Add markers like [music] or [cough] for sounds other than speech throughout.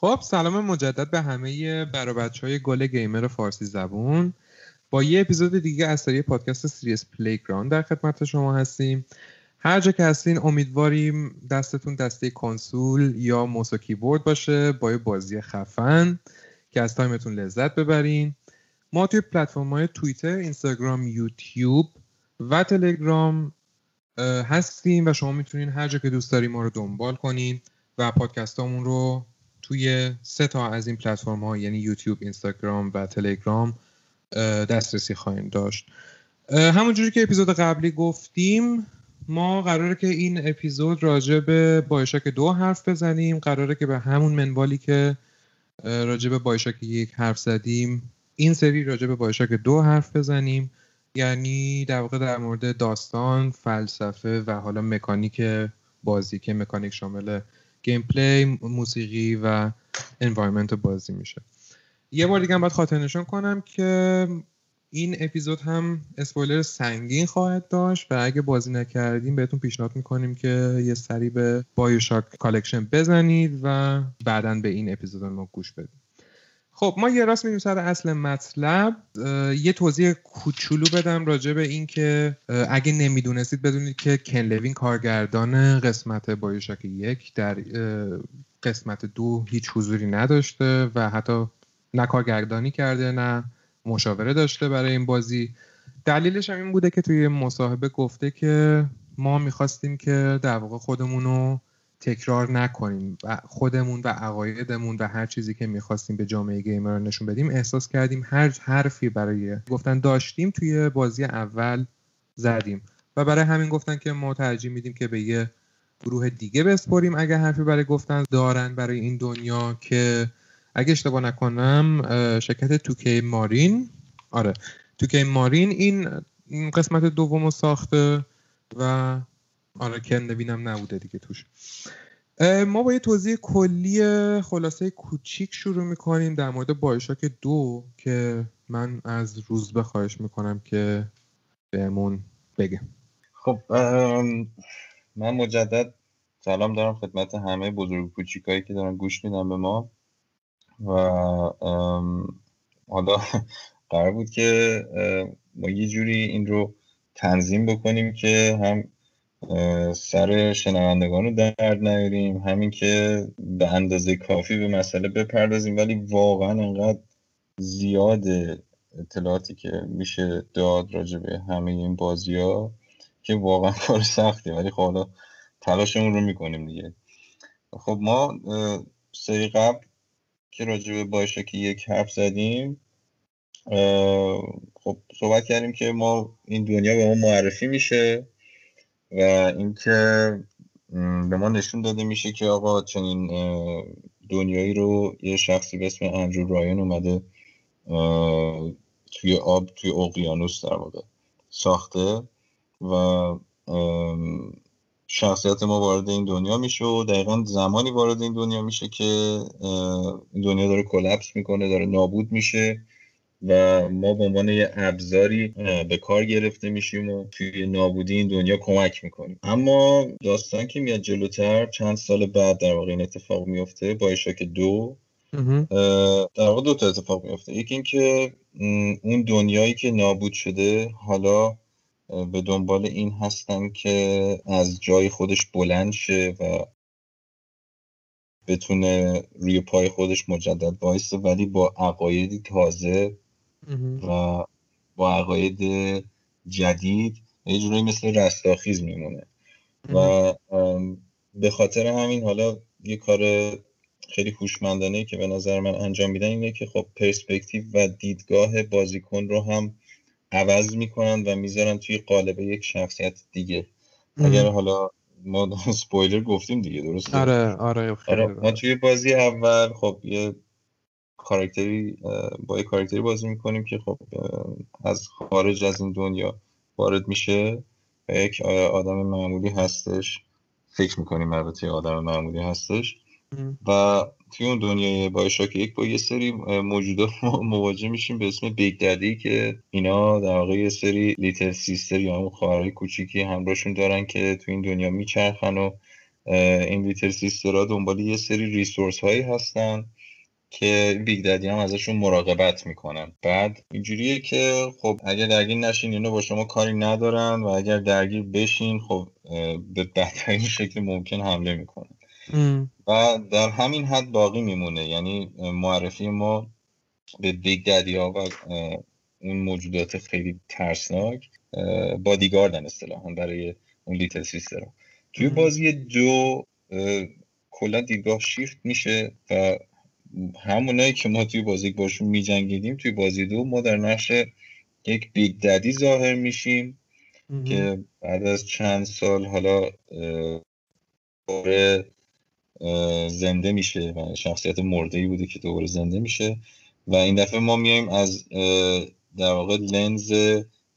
خب سلام مجدد به همه بر و بچه های گل gamer فارسی زبون. با یه اپیزود دیگه از سری پادکست Serious Playground در خدمت شما هستیم. هر جا که هستین امیدواریم دستتون دسته کنسول یا موس و کیبورد باشه با یه بازی خفن که از time تون لذت ببرین. ما توی پلتفرم های توییتر، اینستاگرام، یوتیوب و تلگرام هستیم و شما می‌تونین هر جا که دوست دارین ما رو دنبال کنین و پادکستامون رو توی سه تا از این پلتفرم ها یعنی یوتیوب، اینستاگرام و تلگرام دسترسی خواهیم داشت. همونجوری که اپیزود قبلی گفتیم ما قراره که این اپیزود راجع به بایشاک دو حرف بزنیم. قراره که به همون منوالی که راجع به بایشاک یک حرف زدیم این سری راجع به بایشاک دو حرف بزنیم. یعنی در واقع در مورد داستان فلسفه و حالا مکانیک بازی که مکانیک شامل gameplay موسیقی و environment بازی میشه. یه بار دیگه باید خاطر نشون کنم که این اپیزود هم اسپویلر سنگین خواهد داشت و اگه بازی نکردین بهتون پیشنهاد می‌کنیم که یه سری به BioShock Collection بزنید و بعدا به این اپیزود ما گوش بدید. خب ما یه راست میریم سر اصل مطلب. یه توضیح کوچولو بدم راجع به این که اگه نمی‌دونستید بدونید که کنلوین کارگردان قسمت بایوشاک یک در قسمت دو هیچ حضوری نداشته و حتی نه کارگردانی کرده نه مشاوره داشته برای این بازی. دلیلش هم این بوده که توی مصاحبه گفته که ما می‌خواستیم که در واقع خودمون تکرار نکنیم و خودمون و عقایدمون و هر چیزی که می‌خواستیم به جامعه گیمر نشون بدیم احساس کردیم هر حرفی برای گفتن داشتیم توی بازی اول زدیم. و برای همین گفتن که ما ترجیح میدیم که به یه گروه دیگه بسپریم اگه حرفی برای گفتن دارن برای این دنیا که اگه اشتباه نکنم شرکت توکی مارین آره توکی مارین این قسمت دوم ساخته و آره کنوینم نبوده دیگه توش. ما با یه توضیح کلی خلاصه کوچیک شروع می‌کنیم در مورد بایشاک دو که من از روز به خواهش می‌کنم که بهمون بگه. خب من مجدد سلام دارم خدمت همه بزرگ کوچیکایی که دارن گوش میدن به ما و حالا قرار بود که ما یه جوری این رو تنظیم بکنیم که هم سر شنوندگان رو درد نیاریم. همین که به اندازه کافی به مسئله بپردازیم ولی واقعا انقدر زیاد اطلاعاتی که میشه داد راجع به همه این بازی ها که واقعا [laughs] کار سخته ولی خب حالا تلاشمون رو می‌کنیم دیگه. خب ما سری قبل که راجع به بایشاک یک حرف زدیم خب صحبت کردیم که ما این دنیا به ما معرفی میشه. و اینکه به ما نشون داده میشه که آقا چنین دنیایی رو یه شخصی به اسم اندرو رایان اومده توی آب توی اقیانوس در واقع ساخته و شخصیت ما وارد این دنیا میشه و دقیقا زمانی وارد این دنیا میشه که این دنیا داره کلپس می‌کنه داره نابود میشه. و ما به عنوان یه ابزاری به کار گرفته میشیم و توی نابودی این دنیا کمک می‌کنیم. اما داستان که میاد جلوتر چند سال بعد در واقع این اتفاق میفته با اشاک دو. در واقع دو تا اتفاق میفته یکی اینکه اون دنیایی که نابود شده حالا به دنبال این هستن که از جای خودش بلند شه و بتونه روی پای خودش مجدد وایسته ولی با عقایدی تازه و با عقاید جدید یه جورایی مثل رستاخیز میمونه. و به خاطر همین حالا یه کار خیلی هوشمندانه که به نظر من انجام میدن اینه که خب پرسپکتیو و دیدگاه بازیکن رو هم عوض می‌کنن و می‌ذارن توی قالب یک شخصیت دیگه. اگر حالا ما [laughs] سپویلر گفتیم دیگه درست آره آره, آره ما توی بازی اول خب یه کاراکتری با یه کاراکتری بازی می‌کنیم که خب از خارج از این دنیا وارد میشه و یک آدم معمولی هستش. فکر می‌کنیم البته آدم معمولی هستش. و توی اون دنیای BioShock یک با یه سری موجودات [laughs] مواجه میشیم به اسم Big Daddy که اینا در واقع یه سری Little Sister یا همون خواهرهای کوچیکی همراهشون دارن که توی این دنیا میچرخن و این Little Sister ها دنبال یه سری resource هایی هستن که Big Daddy هم ازشون مراقبت می‌کنن بعد اینجوریه که خب اگر درگیر نشین اینا با شما کاری ندارن و اگر درگیر بشین خب به بهترین [laughs] شکل ممکن حمله می‌کنن و در همین حد باقی میمونه. یعنی معرفی ما به Big Daddy ها و اون موجودات خیلی ترسناک بادیگاردن اصطلاحا برای اون Little Sister توی بازی دو کلا دیدگاه شیفت میشه و همونایی که ما توی بازی باشون میجنگیدیم توی بازی دو ما در نقش یک Big Daddy ظاهر میشیم که بعد از چند سال حالا دوباره زنده میشه و شخصیت مرده ای بوده که دوباره زنده میشه و این دفعه ما میایم از در واقع لنز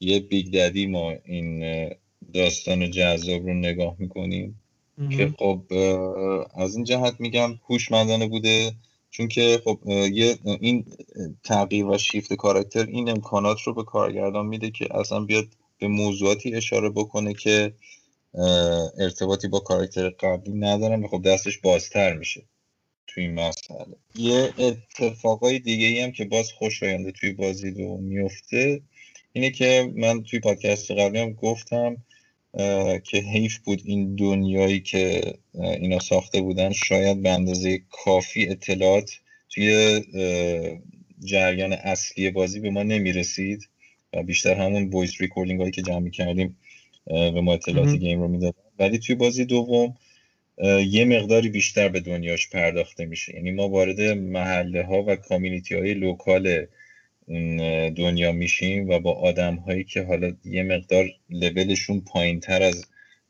یه Big Daddy ما این داستان جذاب رو نگاه می‌کنیم که خب از این جهت میگم هوشمندانه بوده. چون که خب یه این تغییر و شیفت کاراکتر این امکانات رو به کارگردان میده که اصلا بیاد به موضوعاتی اشاره بکنه که ارتباطی با کاراکتر قبلی ندارن و خب دستش بازتر میشه توی این مسئله. یه اتفاقای دیگه ای هم که باز خوشاینده توی بازی دو میفته اینه که من توی پادکست قبلی هم گفتم که حیف بود این دنیایی که اینا ساخته بودن. شاید به اندازه کافی اطلاعات توی جریان اصلی بازی به ما نمی‌رسید و بیشتر همون voice recording هایی که جمع کردیم به ما اطلاعات game رو می‌دادن. ولی توی بازی دوم یه مقداری بیشتر به دنیاش پرداخته میشه. یعنی ما وارد محله ها و community های local دنیا میشیم و با آدم هایی که حالا یه مقدار لولشون پایین تر از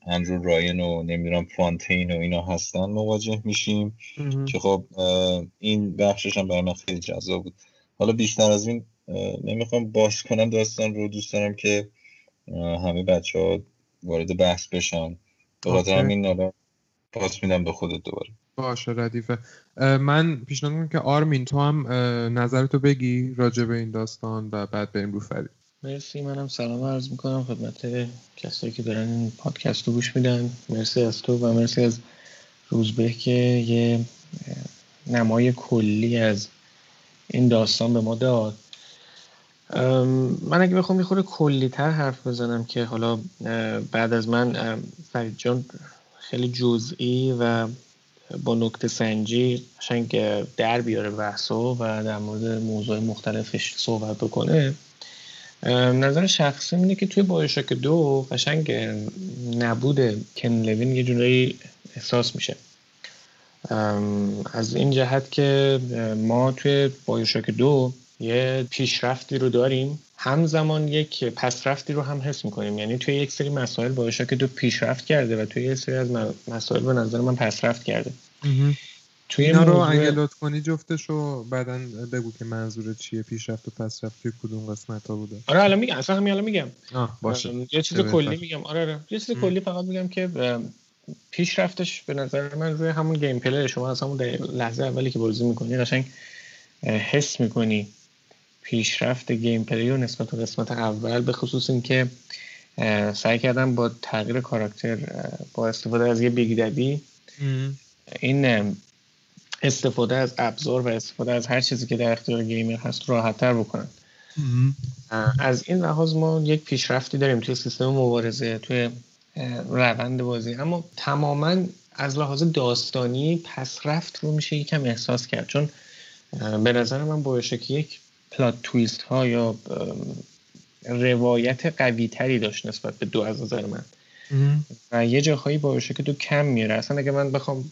اندرو راین و نمی‌دونم فانتین و اینا هستن مواجه میشیم. که خب این بخشش هم برای من خیلی جذاب بود. حالا بیشتر از این نمی‌خوام باز کنم داستان رو دوست دارم که همه بچه ها وارد بحث بشن. به خاطر همین پاس میدم به خودت دوباره. باشه ردیفه. من پیشنهاد می‌کنم که آرمین تو هم نظرتو بگی راجع به این داستان و بعد بریم رو فرید. مرسی منم سلام عرض می‌کنم خدمت کسایی که دارن این پادکست رو گوش میدن. مرسی از تو و مرسی از روزبه که یه نمای کلی از این داستان به ما داد. من اگه بخوام یه خورده کلی تر حرف بزنم که حالا بعد از من فرید جان خیلی جزئی و با نکته سنجی قشنگ در بیاره بحثو و در مورد موضوع مختلفش صحبت بکنه. نظر شخصی اینه که توی بایوشاک دو قشنگ نبود کن لوین یه جورایی احساس میشه. از این جهت که ما توی بایوشاک دو یه پیشرفتی رو داریم همزمان یک پسرفتی رو هم حس می‌کنیم. یعنی توی یک سری مسائل باشه که دو پیشرفت کرده و توی یک سری از مسائل به نظر من پسرفت کرده. توی اینا رو اگه لطف کنی جفتش رو بعدا بگو که منظور چیه پیشرفت و پسرفت توی کدوم قسمت ها بوده. آره الان میگم. اصلا همین الان میگم. آه باشه. یه چیز کلی میگم. آره آره. یه چیز کلی فقط میگم که پیشرفتش به نظر من روی همون gameplay شما از همون لحظه اولی که بازی می‌کنی قشنگ حس می‌کنی. پیشرفت gameplay و نسبت به قسمت اول به خصوص اینکه سعی کردن با تغییر کاراکتر با استفاده از یه Big این استفاده از ابزار و استفاده از هر چیزی که در اختیار گیمر هست راحت تر بکنن از این لحاظ ما یک پیشرفتی داریم توی سیستم مبارزه توی روند بازی. اما تماما از لحاظ داستانی پس رفت رو میشه یکم احساس کرد. چون به نظر من بایوشک یک پلات تویست ها یا روایت قوی تری داشت نسبت به دو از نظر من. و یه جاهایی باشه که دو کم میره. اصلا اگه من بخوام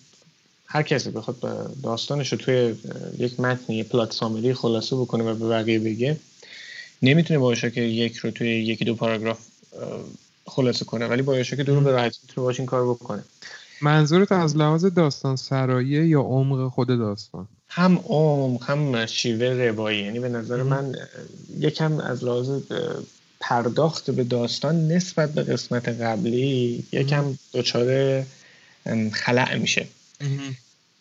هر کسی بخواد داستانش رو توی یک متن یه پلات سامری خلاصه بکنه و به بقیه بگه نمی‌تونه باشه که یک رو توی یکی دو پاراگراف خلاصه کنه. ولی باشه که دو رو به راحتی می‌تونه باش این کار بکنه. منظورت از لحاظ داستان سرایه یا عمق خود داستان؟ هم عمق هم شیوه روایی. یعنی به نظر من یکم از لحاظ پرداخت به داستان نسبت به قسمت قبلی یکم دچار خلع میشه.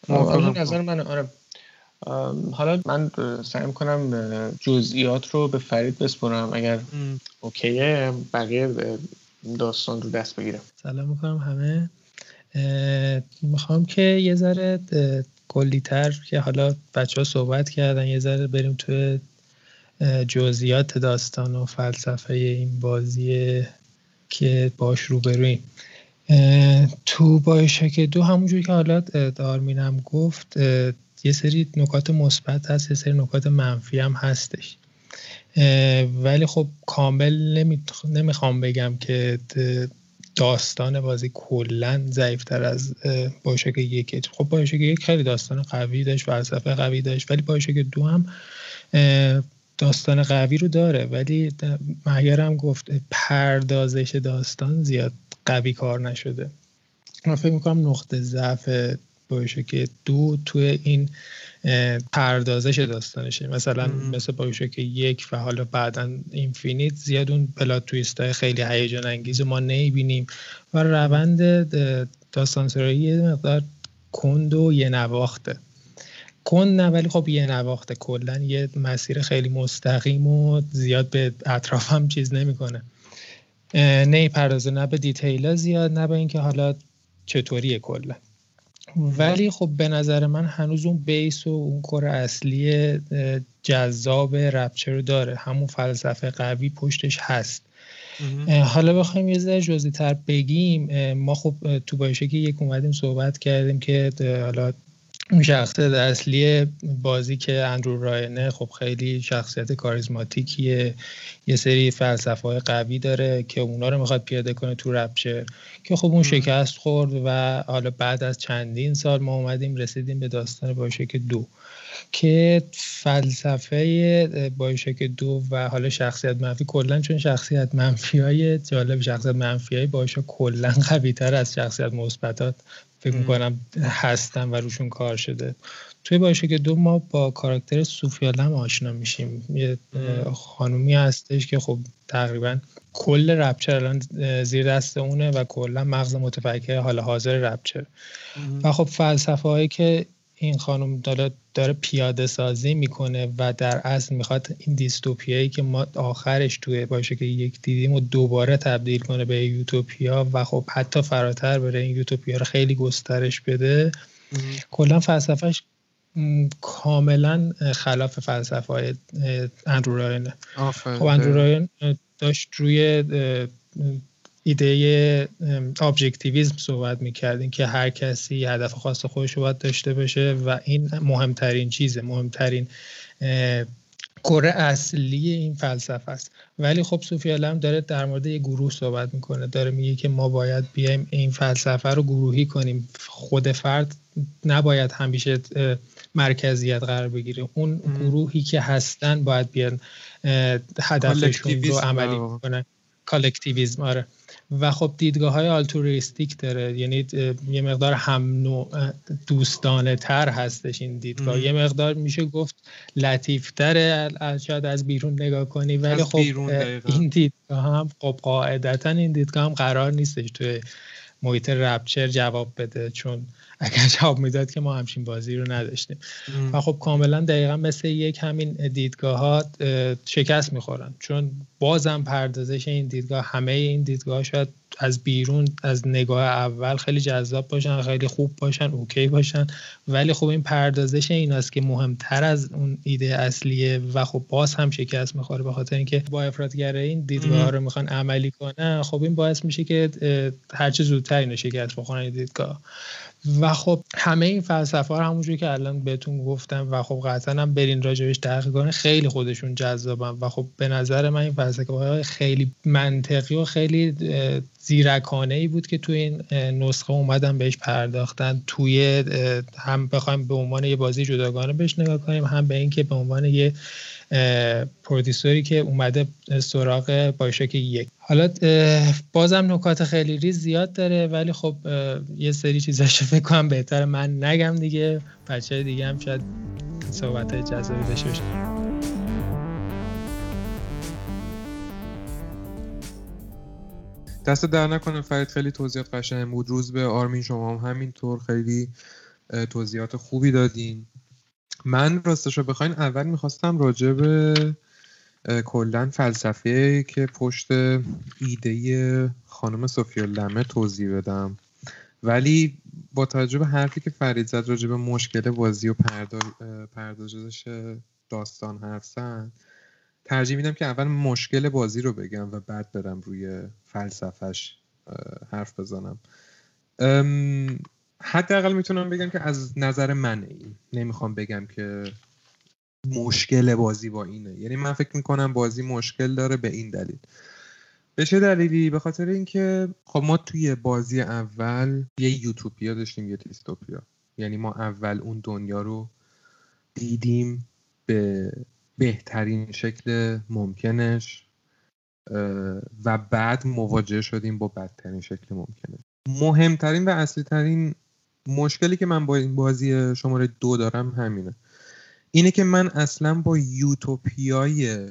آره نظر من آره. حالا من سعی می‌کنم جزئیات رو به فرید بسپرم. اگر اوکیه بقیه داستان رو دست بگیرم. سلام می‌کنم همه. می‌خوام که یه ذره کلیتر که حالا بچه ها صحبت کردن یه ذره بریم توی جزئیات داستان و فلسفه این بازی که باش روبرویم. تو بایشک دو همونجوری که حالا دارمینم گفت یه سری نکات مثبت هست یه سری نکات منفی هم هستش. ولی خب کامل نمی‌خوام بگم که داستان بازی کلا ضعیفتر از بایشک یک. خب بایشک یک خیلی داستان قوی داشت فلسفه قوی داشت ولی بایشک دو هم داستان قوی رو داره. ولی مهیارم گفت پردازش داستان زیاد قوی کار نشده. من فکر می‌کنم نقطه ضعف که دو توی این پردازش داستانشه. مثلا م. مثل که یک و حالا بعدا اینفینیت زیاد اون پلات تویست های خیلی هیجان انگیز ما نمی‌بینیم. و روند داستانسرایی یه مقدار کند و یه نواخته. کند نه ولی خب یه نواخته. کلا یه مسیر خیلی مستقیم و زیاد به اطراف هم چیز نمی‌کنه. نه پردازه نه به دیتیلا زیاد نه به اینکه حالا چطوریه کلا. ولی خب به نظر من هنوز اون بیس و اون کور اصلی جذاب رپچه رو داره. همون فلسفه قوی پشتش هست. حالا بخوایم یه ذره جزئی تر بگیم ما خب تو باشه که یک اومدیم صحبت کردیم که حالا اون شخصیت اصلی بازی که اندرو راینه خب خیلی شخصیت کاریزماتیکیه. یه سری فلسفه های قوی داره که اونا رو می‌خواد پیاده کنه تو رپچر. که خب اون شکست خورد و حالا بعد از چندین سال ما اومدیم رسیدیم به داستان بایشک دو. که فلسفه بایشک دو و حالا شخصیت منفی کلا چون شخصیت منفی های جالب شخصیت منفی های بایشک کلا قوی تر از شخصیت مثبتات فکر می‌کنم هستن و روشون کار شده. توی باشه که دو ما با کاراکتر سوفیالم آشنا میشیم. یه خانومی هستش که خب تقریبا کل رپچر الان زیر دست اونه و کلا مغز متفکر حال حاضر رپچر. و خب فلسفه هایی که این خانم داره, داره پیاده سازی می‌کنه و در اصل می‌خواد این دیستوپیایی که ما آخرش توی باشه که یک دیدیم و دوباره تبدیل کنه به یوتوپیا و خب حتی فراتر بره این یوتوپیا رو خیلی گسترش بده. کلا فلسفهش کاملا خلاف فلسفه های اندرو راین. خب اندرو راین داشت روی ایده objectivism صحبت می‌کردیم که هر کسی هدف خاص خودش رو باید داشته باشه و این مهمترین چیزه مهمترین core اصلی این فلسفه است. ولی خب صوفیا لم داره در مورد یه گروه صحبت می‌کنه داره میگه که ما باید بیایم این فلسفه رو گروهی کنیم. خود فرد نباید همیشه مرکزیت قرار بگیره. اون گروهی که هستن باید بیان هدفشون رو عملی کنن collectivism آره. و خب دیدگاه های altruistic داره. یعنی یه مقدار هم دوستانه تر هستش این دیدگاه. یه مقدار میشه گفت لطیفتر شاید از بیرون نگاه کنی ولی خب این دیدگاه هم خب قاعدتا این دیدگاه هم قرار نیستش توی محیط رپچر جواب بده چون اگر [laughs] جواب می‌داد که ما همچین بازی رو نداشتیم. و خب کاملا دقیقا مثل یک همین دیدگاهات شکست می‌خورن. چون بازم پردازش این دیدگاه همه این دیدگاه شاید از بیرون از نگاه اول خیلی جذاب باشن خیلی خوب باشن اوکی باشن. ولی خب این پردازش ایناست که مهمتر از اون ایده اصلیه و خب باز هم شکست می‌خوره به خاطر اینکه با افرادگره این دیدگاه رو می‌خوان عملی کنن خب این باعث میشه که هرچه زودتر اینو شکست بخورن دیدگاه. و خب همه این فلسفه ها همونجوری که الان بهتون گفتم و خب قطعا هم برین راجبش تحقیق کنه خیلی خودشون جذابن و خب به نظر من این فلسفه های خیلی منطقی و خیلی زیرکانه ای بود که توی این نسخه اومدن بهش پرداختن. توی هم بخوایم به عنوان یه بازی جداگانه بهش نگاه کنیم هم به اینکه به عنوان یه پرودیسوری که اومده سراغ بایشک یک. حالا بازم نکات خیلی ریز زیاد داره ولی خب یه سری چیزاش فکر کنم بهتر من نگم دیگه. بچه دیگه هم شاید صحبت جذابی باشه دست در نکنه فرید خیلی توضیحات قشنگ بود. روز به آرمین شما هم همینطور خیلی توضیحات خوبی دادین. من راستش رو بخواین اول می‌خواستم راجع به کلا فلسفه که پشت ایده خانم سوفیا لمه توضیح بدم. ولی با توجه به حرفی که فرید زد راجع به مشکل بازی و پردازش داستان حرف زد ترجیح میدم که اول مشکل بازی رو بگم و بعد برم روی فلسفهش حرف بزنم. حداقل می‌تونم بگم که از نظر منه این. نمی‌خوام بگم که مشکل بازی با اینه. یعنی من فکر می‌کنم بازی مشکل داره به این دلیل. به چه دلیلی؟ به خاطر اینکه خب ما توی بازی اول یه یوتوپیا داشتیم یه دیستوپیا یعنی ما اول اون دنیا رو دیدیم به بهترین شکل ممکنش و بعد مواجه شدیم با بدترین شکل ممکنه مهمترین و اصلی ترین مشکلی که من با این بازی شماره دو دارم همینه. اینه که من اصلا با یوتوپیای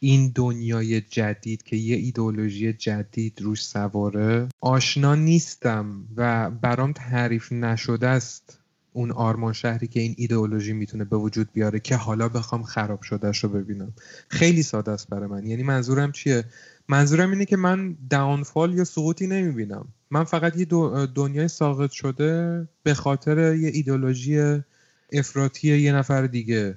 این دنیای جدید که یه ایدولوژی جدید روش سواره آشنا نیستم و برام تعریف نشده است اون آرمان شهری که این ایدئولوژی می‌تونه به وجود بیاره که حالا بخوام خراب شدهش رو ببینم. خیلی ساده است برای من. یعنی منظورم چیه؟ منظورم اینه که من داونفال یا سقوطی نمی‌بینم. من فقط یه دنیای ساقط شده به خاطر یه ایدئولوژی افراطی یه نفر دیگه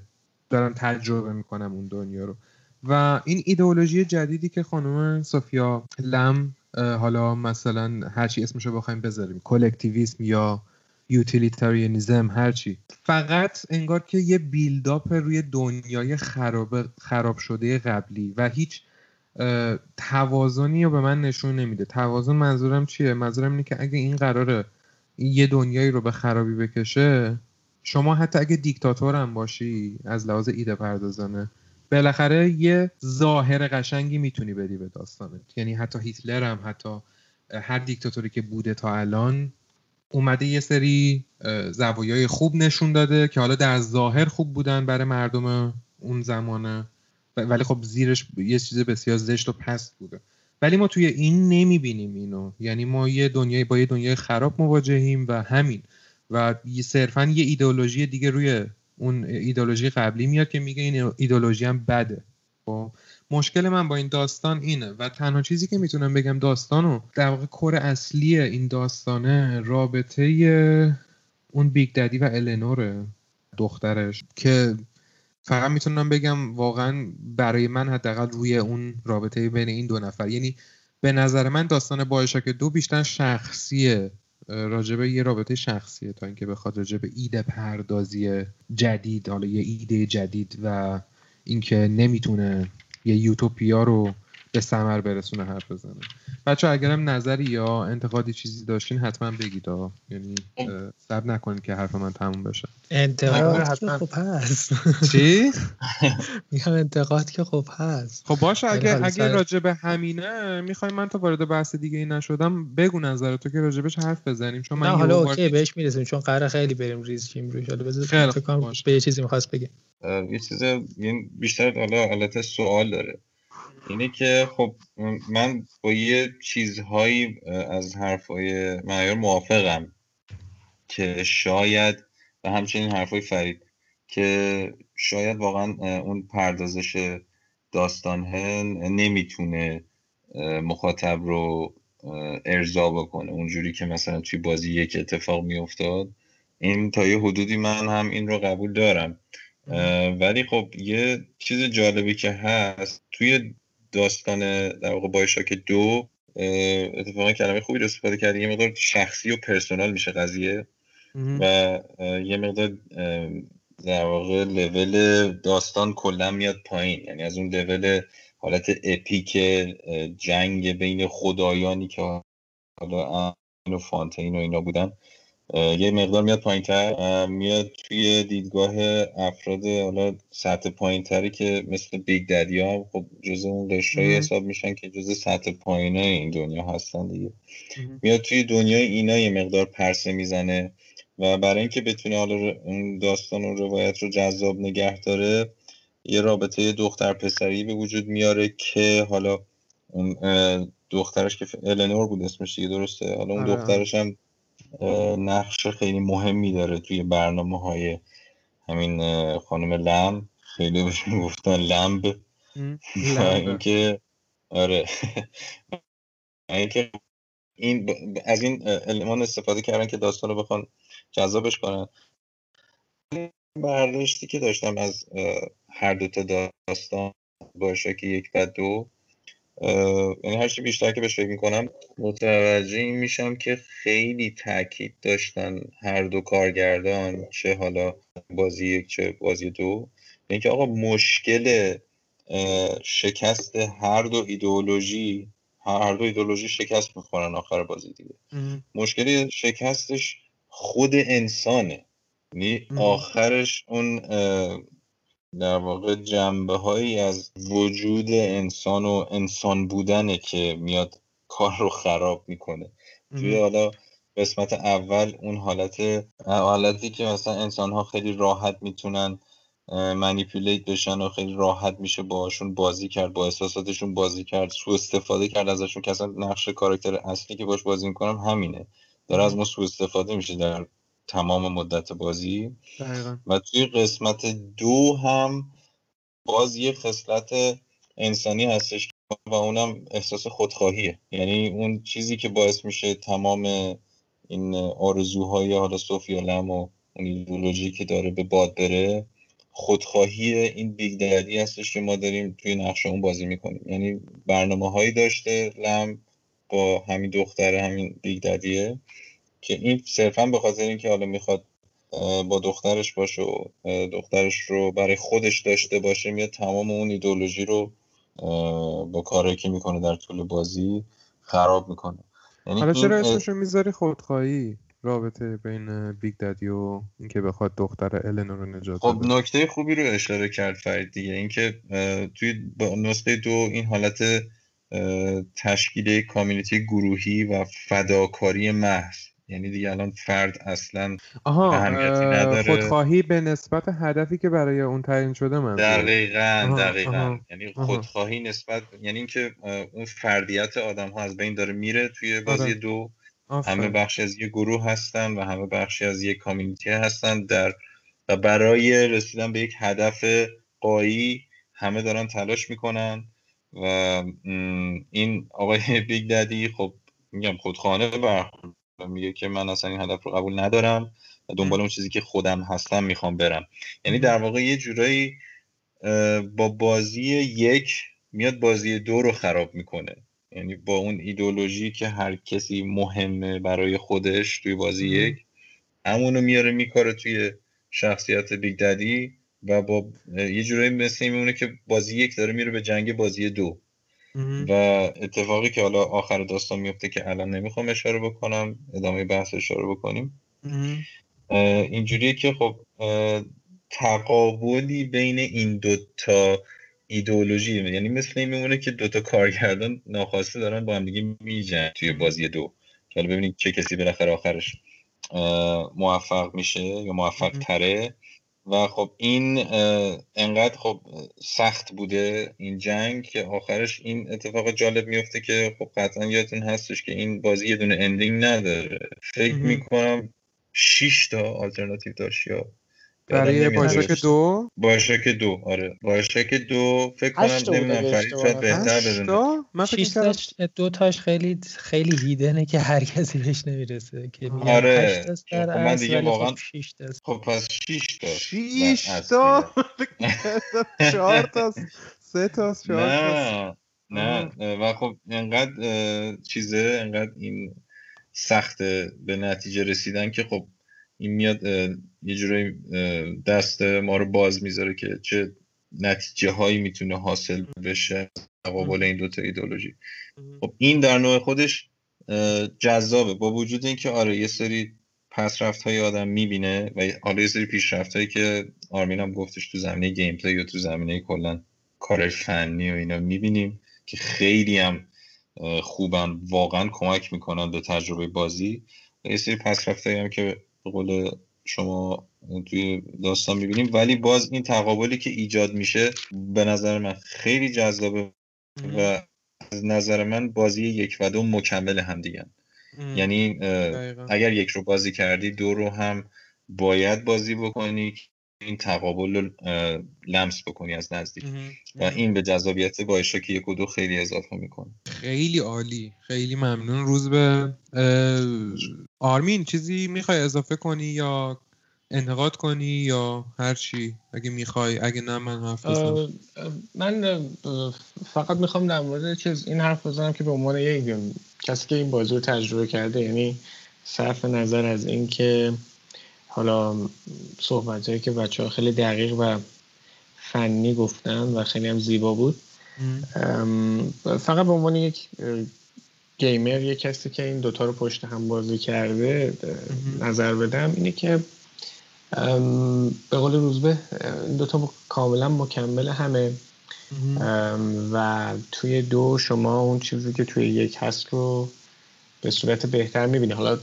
دارم تجربه می‌کنم اون دنیا رو. و این ایدئولوژی جدیدی که خانم سوفیا لم حالا مثلا هرچی اسمشو بخوایم بذاریم کلکتیویسم یا یوتیلیتاریانیزم هرچی فقط انگار که یه بیلداپ روی دنیای خراب, خراب شده قبلی و هیچ توازنی رو به من نشون نمیده. توازن منظورم چیه؟ منظورم اینه که اگه این قراره یه دنیایی رو به خرابی بکشه شما حتی اگه دیکتاتور هم باشی از لحاظ ایده پردازانه بالاخره یه ظاهر قشنگی می‌تونی بدی به داستانت. یعنی حتی هیتلر هم حتی هر دیکتاتوری که بوده تا الان اومده یه سری زوایای خوب نشون داده که حالا در ظاهر خوب بودن برای مردم اون زمانه. ولی خب زیرش یه چیز بسیار زشت و پست بوده. ولی ما توی این نمی‌بینیم اینو. یعنی ما یه دنیای با یه دنیای خراب مواجهیم و همین. و صرفا یه ایدئولوژی دیگه روی اون ایدولوژی قبلی میاد که میگه این ایدولوژی هم بده. خب؟ مشکل من با این داستان اینه. و تنها چیزی که می‌تونم بگم داستانو در واقع کور اصلی این داستانه رابطه اون بیگ ددی و النور دخترش که فقط می‌تونم بگم واقعا برای من حداقل روی اون رابطه بین این دو نفر. یعنی به نظر من داستان بایشاک دو بیشتر شخصیه. راجبه یه رابطه شخصیه تا اینکه بخواد راجبه ایده پردازی جدید حالا یه ایده جدید و اینکه نمی‌تونه یه یوتوپیا رو به ثمر برسونه حرف بزنه. بچه اگرم نظری یا انتقادی چیزی داشتین حتما بگید یعنی. سب نکنید که حرف من تموم بشه. انتقاد حتما. خب هست. [laughs] چی؟ میگم انتقاد که خب هست. خب باشه اگه اگه راجع به همینه می‌خوای من تا وارد بحث دیگه ای نشدم بگو نظر تو که راجع بهش حرف بزنیم. چون من حالا اوکی بهش می‌رسیم چون قرار خیلی بریم ریز کیم روش. حالا بذار به یه چیزی می‌خواست بگه. یه چیز بیشتر حالا حالت سوال داره. اینه که خب من با یه چیزهایی از حرفای معیار موافقم که شاید و همچنین حرفای فرید که شاید واقعا اون پردازش داستان نمی‌تونه مخاطب رو ارضا بکنه. اونجوری که مثلا توی بازی یک اتفاق میافتاد. این تا یه حدودی من هم این رو قبول دارم. ولی خب یه چیز جالبی که هست توی داستان در واقع بایشاک دو اتفاقا کلمه خوبی رو استفاده کردی یه مقدار شخصی و پرسونال میشه قضیه و یه مقدار در واقع لول داستان کلا میاد پایین. یعنی از اون لول حالت اپیک جنگ بین خدایانی که حالا و فانتین و اینا بودن. یه مقدار میاد پایین تر میاد توی دیدگاه افراد حالا سطح پایین تری که مثل بیگ ددی ها خب جز اون دشتایی حساب میشن که جز سطح پایین این دنیا هستن دیگه. میاد توی دنیای اینا یه مقدار پرسه می‌زنه و برای اینکه بتونه حالا اون داستان و روایت رو جذاب نگه داره یه رابطه دختر پسری به وجود میاره که حالا اون دخترش که النور بود اسمش دیگه درسته؟ حالا اون آره. دخترش هم نقش خیلی مهمی داره توی برنامه های همین خانم لم خیلی بهش می‌گفتن لمب. اینکه آره. اینکه این از این المان استفاده کردن که داستان رو بخوان جذابش کنن. برداشتی که داشتم از هر دو تا داستان باشه که یک و دو یعنی هرچی بیشتر که بهش فکر می‌کنم متوجه این میشم که خیلی تاکید داشتن هر دو کارگردان چه حالا بازی یک چه بازی دو. اینکه آقا مشکل شکست هر دو ایدئولوژی هر دو ایدئولوژی شکست می‌خورن آخر بازی دیگه. مشکل شکستش خود انسانه. یعنی آخرش اون در واقع جنبه هایی از وجود انسان و انسان بودنه که میاد کار رو خراب می‌کنه. توی حالا قسمت اول اون حالت حالتی که مثلا انسان ها خیلی راحت می‌تونن منیپولیت بشن و خیلی راحت میشه باهاشون بازی کرد با احساساتشون بازی کرد سو استفاده کرد ازشون که اصلا نقش کاراکتر اصلی که باش بازی می‌کنم همینه. داره از ما سو استفاده میشه در تمام مدت بازی. و توی قسمت دو هم باز یه خصلت انسانی هستش و اونم احساس خودخواهیه. یعنی اون چیزی که باعث میشه تمام این آرزوهای حالا صوفیا لم و اون ایدولوژی که داره به باد بره خودخواهی این Big Daddy هستش که ما داریم توی نقش اون بازی می‌کنیم. یعنی برنامه هایی داشته لم با همین دختره همین Big Daddy ه. که این صرفا به خاطر اینکه حالا می‌خواد با دخترش باشه و دخترش رو برای خودش داشته باشه میاد تمام اون ایدولوژی رو با کاری که می‌کنه در طول بازی خراب می‌کنه. یعنی حالا چرا اسمش رو می‌ذاری خودخواهی؟ رابطه بین بیگ دادی و اینکه بخواد دختر النو رو نجات خب نکته خوبی رو اشاره کرد فرید دیگه. اینکه توی نسخه دو این حالت تشکیل کامیونیتی گروهی و فداکاری محض. یعنی دیگه الان فرد اصلا اهمیتی نداره. خودخواهی به نسبت هدفی که برای اون تعیین شده من دقیقا دقیقا. یعنی خودخواهی نسبت یعنی اینکه اون فردیت آدم ها از بین داره میره توی بازی آره. دو. همه بخشی از یه گروه هستن و همه بخشی از یه کامیونیتی هستن در و برای رسیدن به یک هدف قایی همه دارن تلاش می‌کنن و این آقای [laughs] Big Daddy خب میگم خودخواهانه برخورد میگه که من اصلا این هدف رو قبول ندارم و دنبال اون چیزی که خودم هستم می‌خوام برم. یعنی در واقع یه جورایی با بازی یک میاد بازی دو رو خراب می‌کنه. یعنی با اون ایدولوژی که هر کسی مهمه برای خودش توی بازی یک همونو میاره میکاره توی شخصیت Big Daddy و با یه جورایی مثل میمونه که بازی یک داره میره به جنگ بازی دو. و اتفاقی که حالا آخر داستان میفته که الان نمی‌خوام اشاره بکنم ادامه بحث اشاره بکنیم. اینجوریه که خب تقابلی بین این دوتا ایدئولوژی یعنی مثل این میمونه که دوتا کارگردان ناخواسته دارن با هم دیگه میجن توی بازی دو. حالا ببینید چه کسی بالاخره آخرش موفق میشه یا موفق تره و خب این انقدر خب سخت بوده این جنگ که آخرش این اتفاق جالب میفته که خب قطعا یادتون هستش که این بازی یه دونه اندینگ نداره. فکر می‌کنم 6 تا آلترناتیو داشت یا برای باشاک دو. باشاک دو آره. باشاک دو فکر کنم نمی‌دونم فرید شاید بهتر بدونه. من فکر دو تاش خیلی خیلی هیدنه که هر کسی بهش نمی‌رسه که آره. خب من دیگه واقعا خب پس 6 تا. 6 تا؟ 4 [laughs] تا 3 تا 4 نه نه. و خب انقدر چیزه انقدر این سخته به نتیجه رسیدن که خب این میاد یه جورایی دست ما رو باز می‌ذاره که چه نتیجه هایی می‌تونه حاصل بشه تقابل این دوتا ایدولوژی خب این در نوع خودش جذابه. با وجود اینکه آره یه سری پسرفت های آدم می‌بینه و حالا یه سری پیشرفت هایی که آرمین هم گفتش تو زمینه گیم پلی یا تو زمینه کلا کار فنی و اینا می‌بینیم که خیلی هم خوبن واقعا کمک می‌کنن به تجربه بازی. و یه سری پسرفت هم که به قول شما توی داستان می‌بینیم. ولی باز این تقابلی که ایجاد میشه به نظر من خیلی جذابه و از نظر من بازی یک و دو مکمل هم دیگن یعنی اگر یک رو بازی کردی دو رو هم باید بازی بکنی این تقابل رو لمس بکنی از نزدیک. و این به جذابیت بایشاک یک و دو خیلی اضافه می‌کنه. خیلی عالی خیلی ممنون. روز به آرمین چیزی می‌خوای اضافه کنی یا انتقاد کنی یا هر چی؟ اگه می‌خوای اگه نه من حرف من فقط می‌خوام در مورد چیز این حرف بزنم که به عنوان یک کسی که این بازی رو تجربه کرده یعنی صرف نظر از اینکه حالا صحبت هایی که بچه ها خیلی دقیق و فنی گفتن و خیلی هم زیبا بود. فقط به عنوان یک گیمر یک کسی که این دوتا رو پشت هم بازی کرده نظر بدم اینه که به قول روزبه این دوتا کاملا مکمل همه. و توی دو شما اون چیزی که توی یک هست رو به صورت بهتر می‌بینی حالا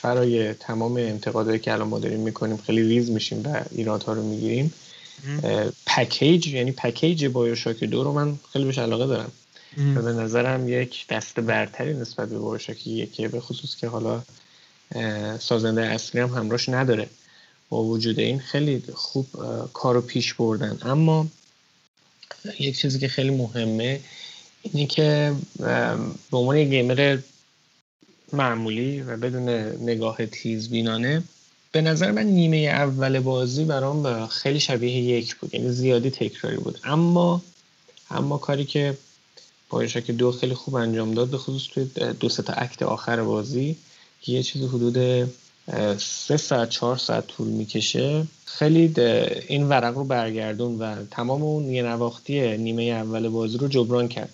فرای تمام انتقادهایی که الان ما داریم می‌کنیم خیلی ریز میشیم و ایرادها رو می‌گیریم. پکیج یعنی پکیج بایوشاک دو رو من خیلی بهش علاقه دارم. و به نظرم یک دست برتری نسبت به بایوشاک یکیه به خصوص که حالا سازنده اصلی هم همراش نداره. با وجود این خیلی خوب کارو پیش بردن. اما یک چیزی که خیلی مهمه اینه که به عنوان یک گیمر معمولی و بدون نگاه تیزبینانه. به نظر من نیمه اول بازی برام خیلی شبیه یک بود یعنی زیادی تکراری بود. اما اما کاری که که دو خیلی خوب انجام داد به خصوص توی دو تا اکت آخر بازی که یه چیزی حدود سه ساعت چهار ساعت طول می‌کشه. خیلی این ورق رو برگردون و تمام اون یه نواختی نیمه اول بازی رو جبران کرد.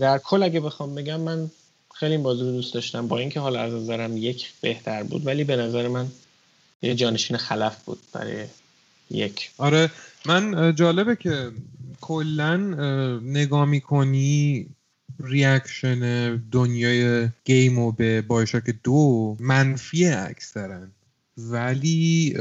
در کل اگه بخوام بگم من خیلی بازی رو دوست داشتم. با اینکه حالا از نظرم یک بهتر بود ولی به نظر من یه جانشین خلف بود برای یک. آره من جالبه که کلا نگاه می‌کنی reaction دنیای game و به BioShock دو منفی اکثرا. ولی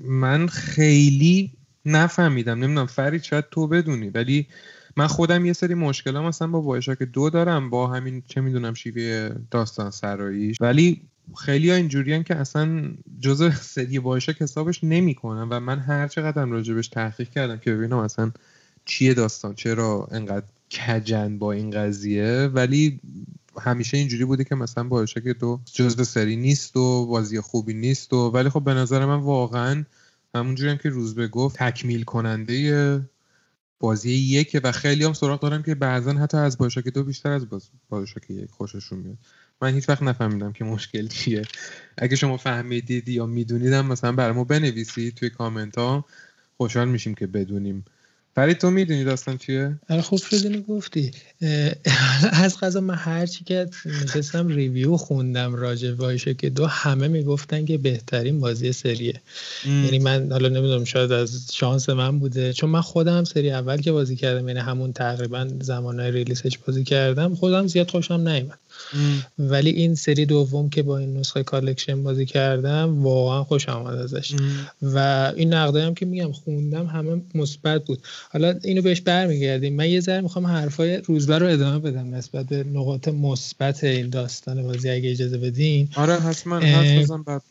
من خیلی نفهمیدم. نمی‌دونم فرید شاید تو بدونی ولی من خودم یه سری مشکل هم مثلا با BioShock دو دارم با همین چه می‌دونم شیوه داستان سراییش. ولی خیلی ها اینجورین که اصلا جزء سری BioShock حسابش نمی‌کنن و من هر چقدر راجبش تحقیق کردم که ببینم اصلا چیه داستان چرا انقدر کجن با این قضیه. ولی همیشه اینجوری بوده که مثلا بایوشاک دو جزء سری نیست و بازی خوبی نیست و ولی خب به نظر من واقعا همونجوری هم که روز گفت تکمیل کننده بازی یکه و خیلی هم سراغ دارم که بعضا حتی از بایوشاک دو بیشتر از باز یک خوششون میاد. من هیچ وقت نفهمیدم که مشکل چیه. اگه شما فهمیدید یا میدونیدم مثلا برامو بنویسید توی کامنت ها خوشحال میشیم که بدونیم. فرید تو می‌دونی داستان چیه؟ آره خوب شدی گفتی. [laughs] از قضا من هرچی که نشستم review خوندم راجع BioShock دو همه می‌گفتن که بهترین بازی سریه. یعنی من حالا نمی‌دونم شاید از شانس من بوده. چون من خودم سری اول که بازی کردم یعنی همون تقریبا زمانهای release ش بازی کردم خودم زیاد خوشم نیومد. ولی این سری دوم که با این نسخه collection بازی کردم واقعا خوشم اومد ازش. و این نقده هم که میگم خوندم همه مثبت بود. حالا اینو بهش برمیگردیم. من یه ذره می‌خوام حرفای روزبه رو ادامه بدم نسبت به نقاط مثبت این داستان بازی. اگه اجازه بدین. آره حتما. حرف بزن بعد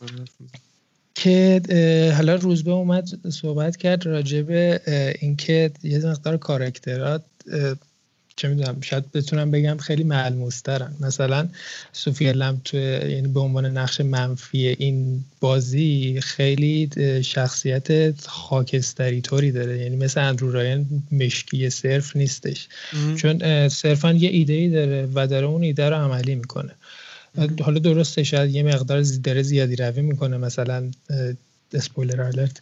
که حالا روزبه اومد صحبت کرد راجع به اینکه یه مقدار کاراکترات چه می‌دونم شاید بتونم بگم خیلی ملموسترن. مثلا سوفیا لم تو یعنی به عنوان نقش منفی این بازی خیلی شخصیت خاکستری طوری داره. یعنی مثل اندرو رایان مشکی صرف نیستش. چون صرفا یه ایده ای داره و داره اون ایده رو عملی می‌کنه. حالا درسته شاید یه مقدار داره زیادی روی می‌کنه. مثلا اسپویلر آلرت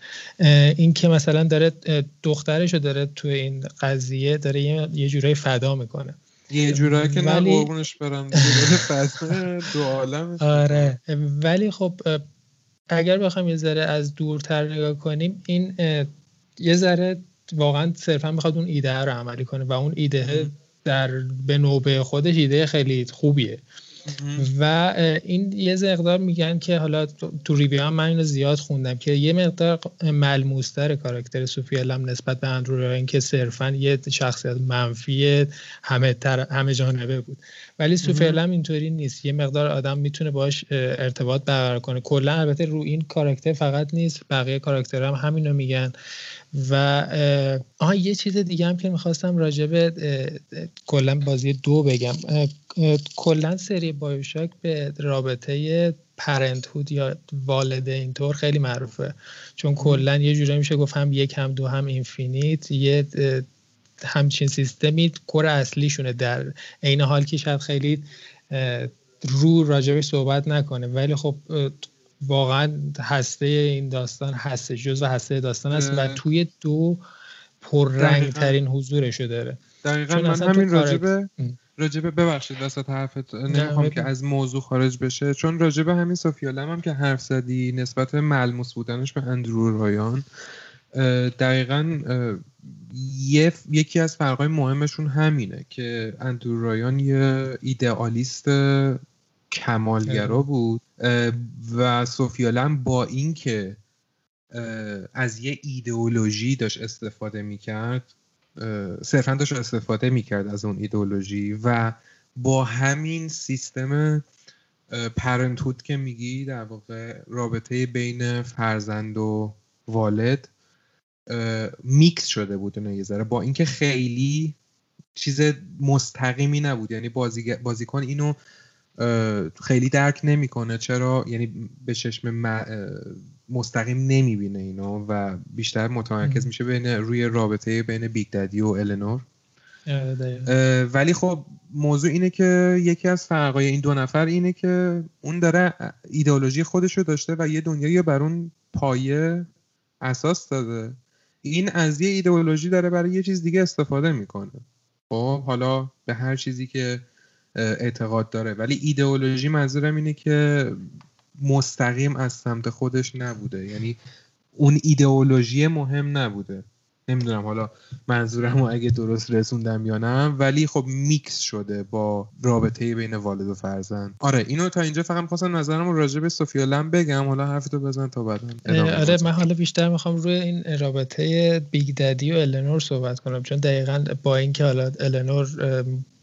این که مثلا داره دخترش رو داره تو این قضیه داره یه جورایی فدا می‌کنه. یه جورایی که ولی... نه قربونش برم. دو عالم آره. ولی خب اگر بخوام یه ذره از دورتر نگاه کنیم این یه ذره واقعا صرفا می‌خواد اون ایده رو عملی کنه و اون ایده در به نوبه خودش ایده خیلی خوبیه. و این یه مقدار میگن که حالا تو ریویو هم من اینو زیاد خوندم که یه مقدار ملموستر کاراکتر سوفیا هم نسبت به اندرو که صرفا یه شخصیت منفی همه, تر... همه جانبه بود. ولی سوفیا اینطوری نیست. یه مقدار آدم می‌تونه باش ارتباط برقرار کنه. کلا البته رو این کاراکتر فقط نیست بقیه کاراکتر هم همینو میگن. و آها یه چیز دیگه هم که می‌خواستم راجب کلا بازی دو بگم. کلا سری بایوشاک به رابطه پرنتهود یا والدین طور خیلی معروفه. چون کلا یه جوری میشه گفت هم یک هم دو هم اینفینیت. یه همچین سیستمی کور اصلیشونه در عین حال که شاید خیلی رو راجبش صحبت نکنه. ولی خب واقعا هسته این داستان هسته و هسته داستان است و توی دو پررنگ ترین حضورشو داره. دقیقا. من همین راجبه راجبه ببخشید وسط حرفت نمی‌خوام که از موضوع خارج بشه چون راجبه همین سوفیالم هم که حرف زدی نسبت ملموس بودنش به اندرو رایان دقیقا یکی از فرقای مهمشون همینه که اندرو رایان یه ایدئالیست کمالگرا بود و سوفیالم با اینکه از یه ایدئولوژی داشت استفاده می‌کرد صرفا داشت استفاده می‌کرد از اون ایدئولوژی و با همین سیستم پرنتود که میگی در واقع رابطه بین فرزند و والد میکس شده بود یه ذره با اینکه خیلی چیز مستقیمی نبود. یعنی بازیکن اینو خیلی درک نمی‌کنه. چرا؟ یعنی به چشم مستقیم نمی‌بینه اینو و بیشتر متمرکز میشه بین روی رابطه بین Big Daddy و النور ولی خب موضوع اینه که یکی از فرقای این دو نفر اینه که اون داره ایدئولوژی خودش رو داشته و یه دنیایی بر اون پایه اساس داده. این از یه ایدئولوژی داره برای یه چیز دیگه استفاده می‌کنه. خب حالا به هر چیزی که اعتقاد داره. ولی ایدئولوژی منظورم اینه که مستقیم از سمت خودش نبوده. یعنی اون ایدئولوژی مهم نبوده. نمی‌دونم حالا منظورم اگه درست رسوندم یا نه ولی خب میکس شده با رابطه بین والد و فرزند. آره اینو تا اینجا فقط خواستم نظرم راجع به سوفیا لم بگم. حالا حرفتو بزن تا بعدا آره من حالا بیشتر می‌خوام روی این رابطه Big Daddy و النور صحبت کنم. چون دقیقا با اینکه حالا النور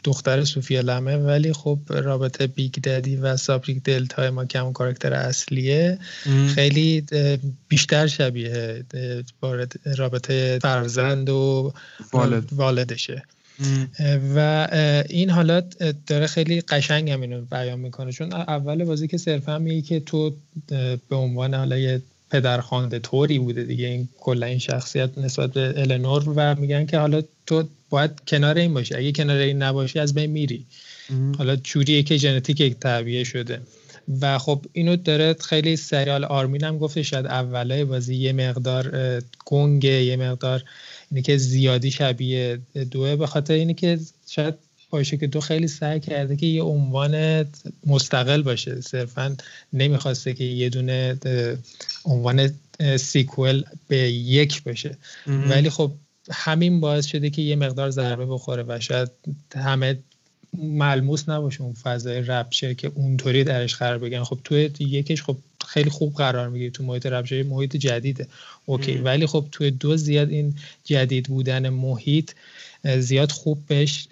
دختر سوفیا لمه ولی خب رابطه Big Daddy و Subject Delta ما که همون کاراکتر اصلیه خیلی بیشتر شبیه رابطه فرزند و والد. والدشه. و این حالات داره خیلی قشنگ هم اینو بیان می‌کنه. چون اول بازی که صرفا میگه که تو به عنوان حالا یه پدرخوانده طوری بوده دیگه. این کلا این شخصیت نسبت به النور و میگن که حالا تو باید کنار این باشی. اگه کنار این نباشی از بین میری. حالا چوریه که ژنتیک تعبیه شده. و خب اینو داره خیلی سریال آرمین هم گفته شاید اولای بازی. یه مقدار گنگه یه مقدار اینه که زیادی شبیه دوه. به خاطر اینه که شاید که تو خیلی سعی کرده که یه عنوان مستقل باشه. صرفا نمی‌خواسته که یه دونه عنوان سیکوئل به یک بشه ولی خب همین باعث شده که یه مقدار ضربه بخوره و شاید همه ملموس نباشه اون فضای رپچر که اونطوری درش قرار بگن خب توی یکش خب خیلی خوب قرار می‌گیره تو محیط رپچر محیط جدیده. اوکی. ولی خب توی دو زیاد این جدید بودن محیط زیاد خوب بهش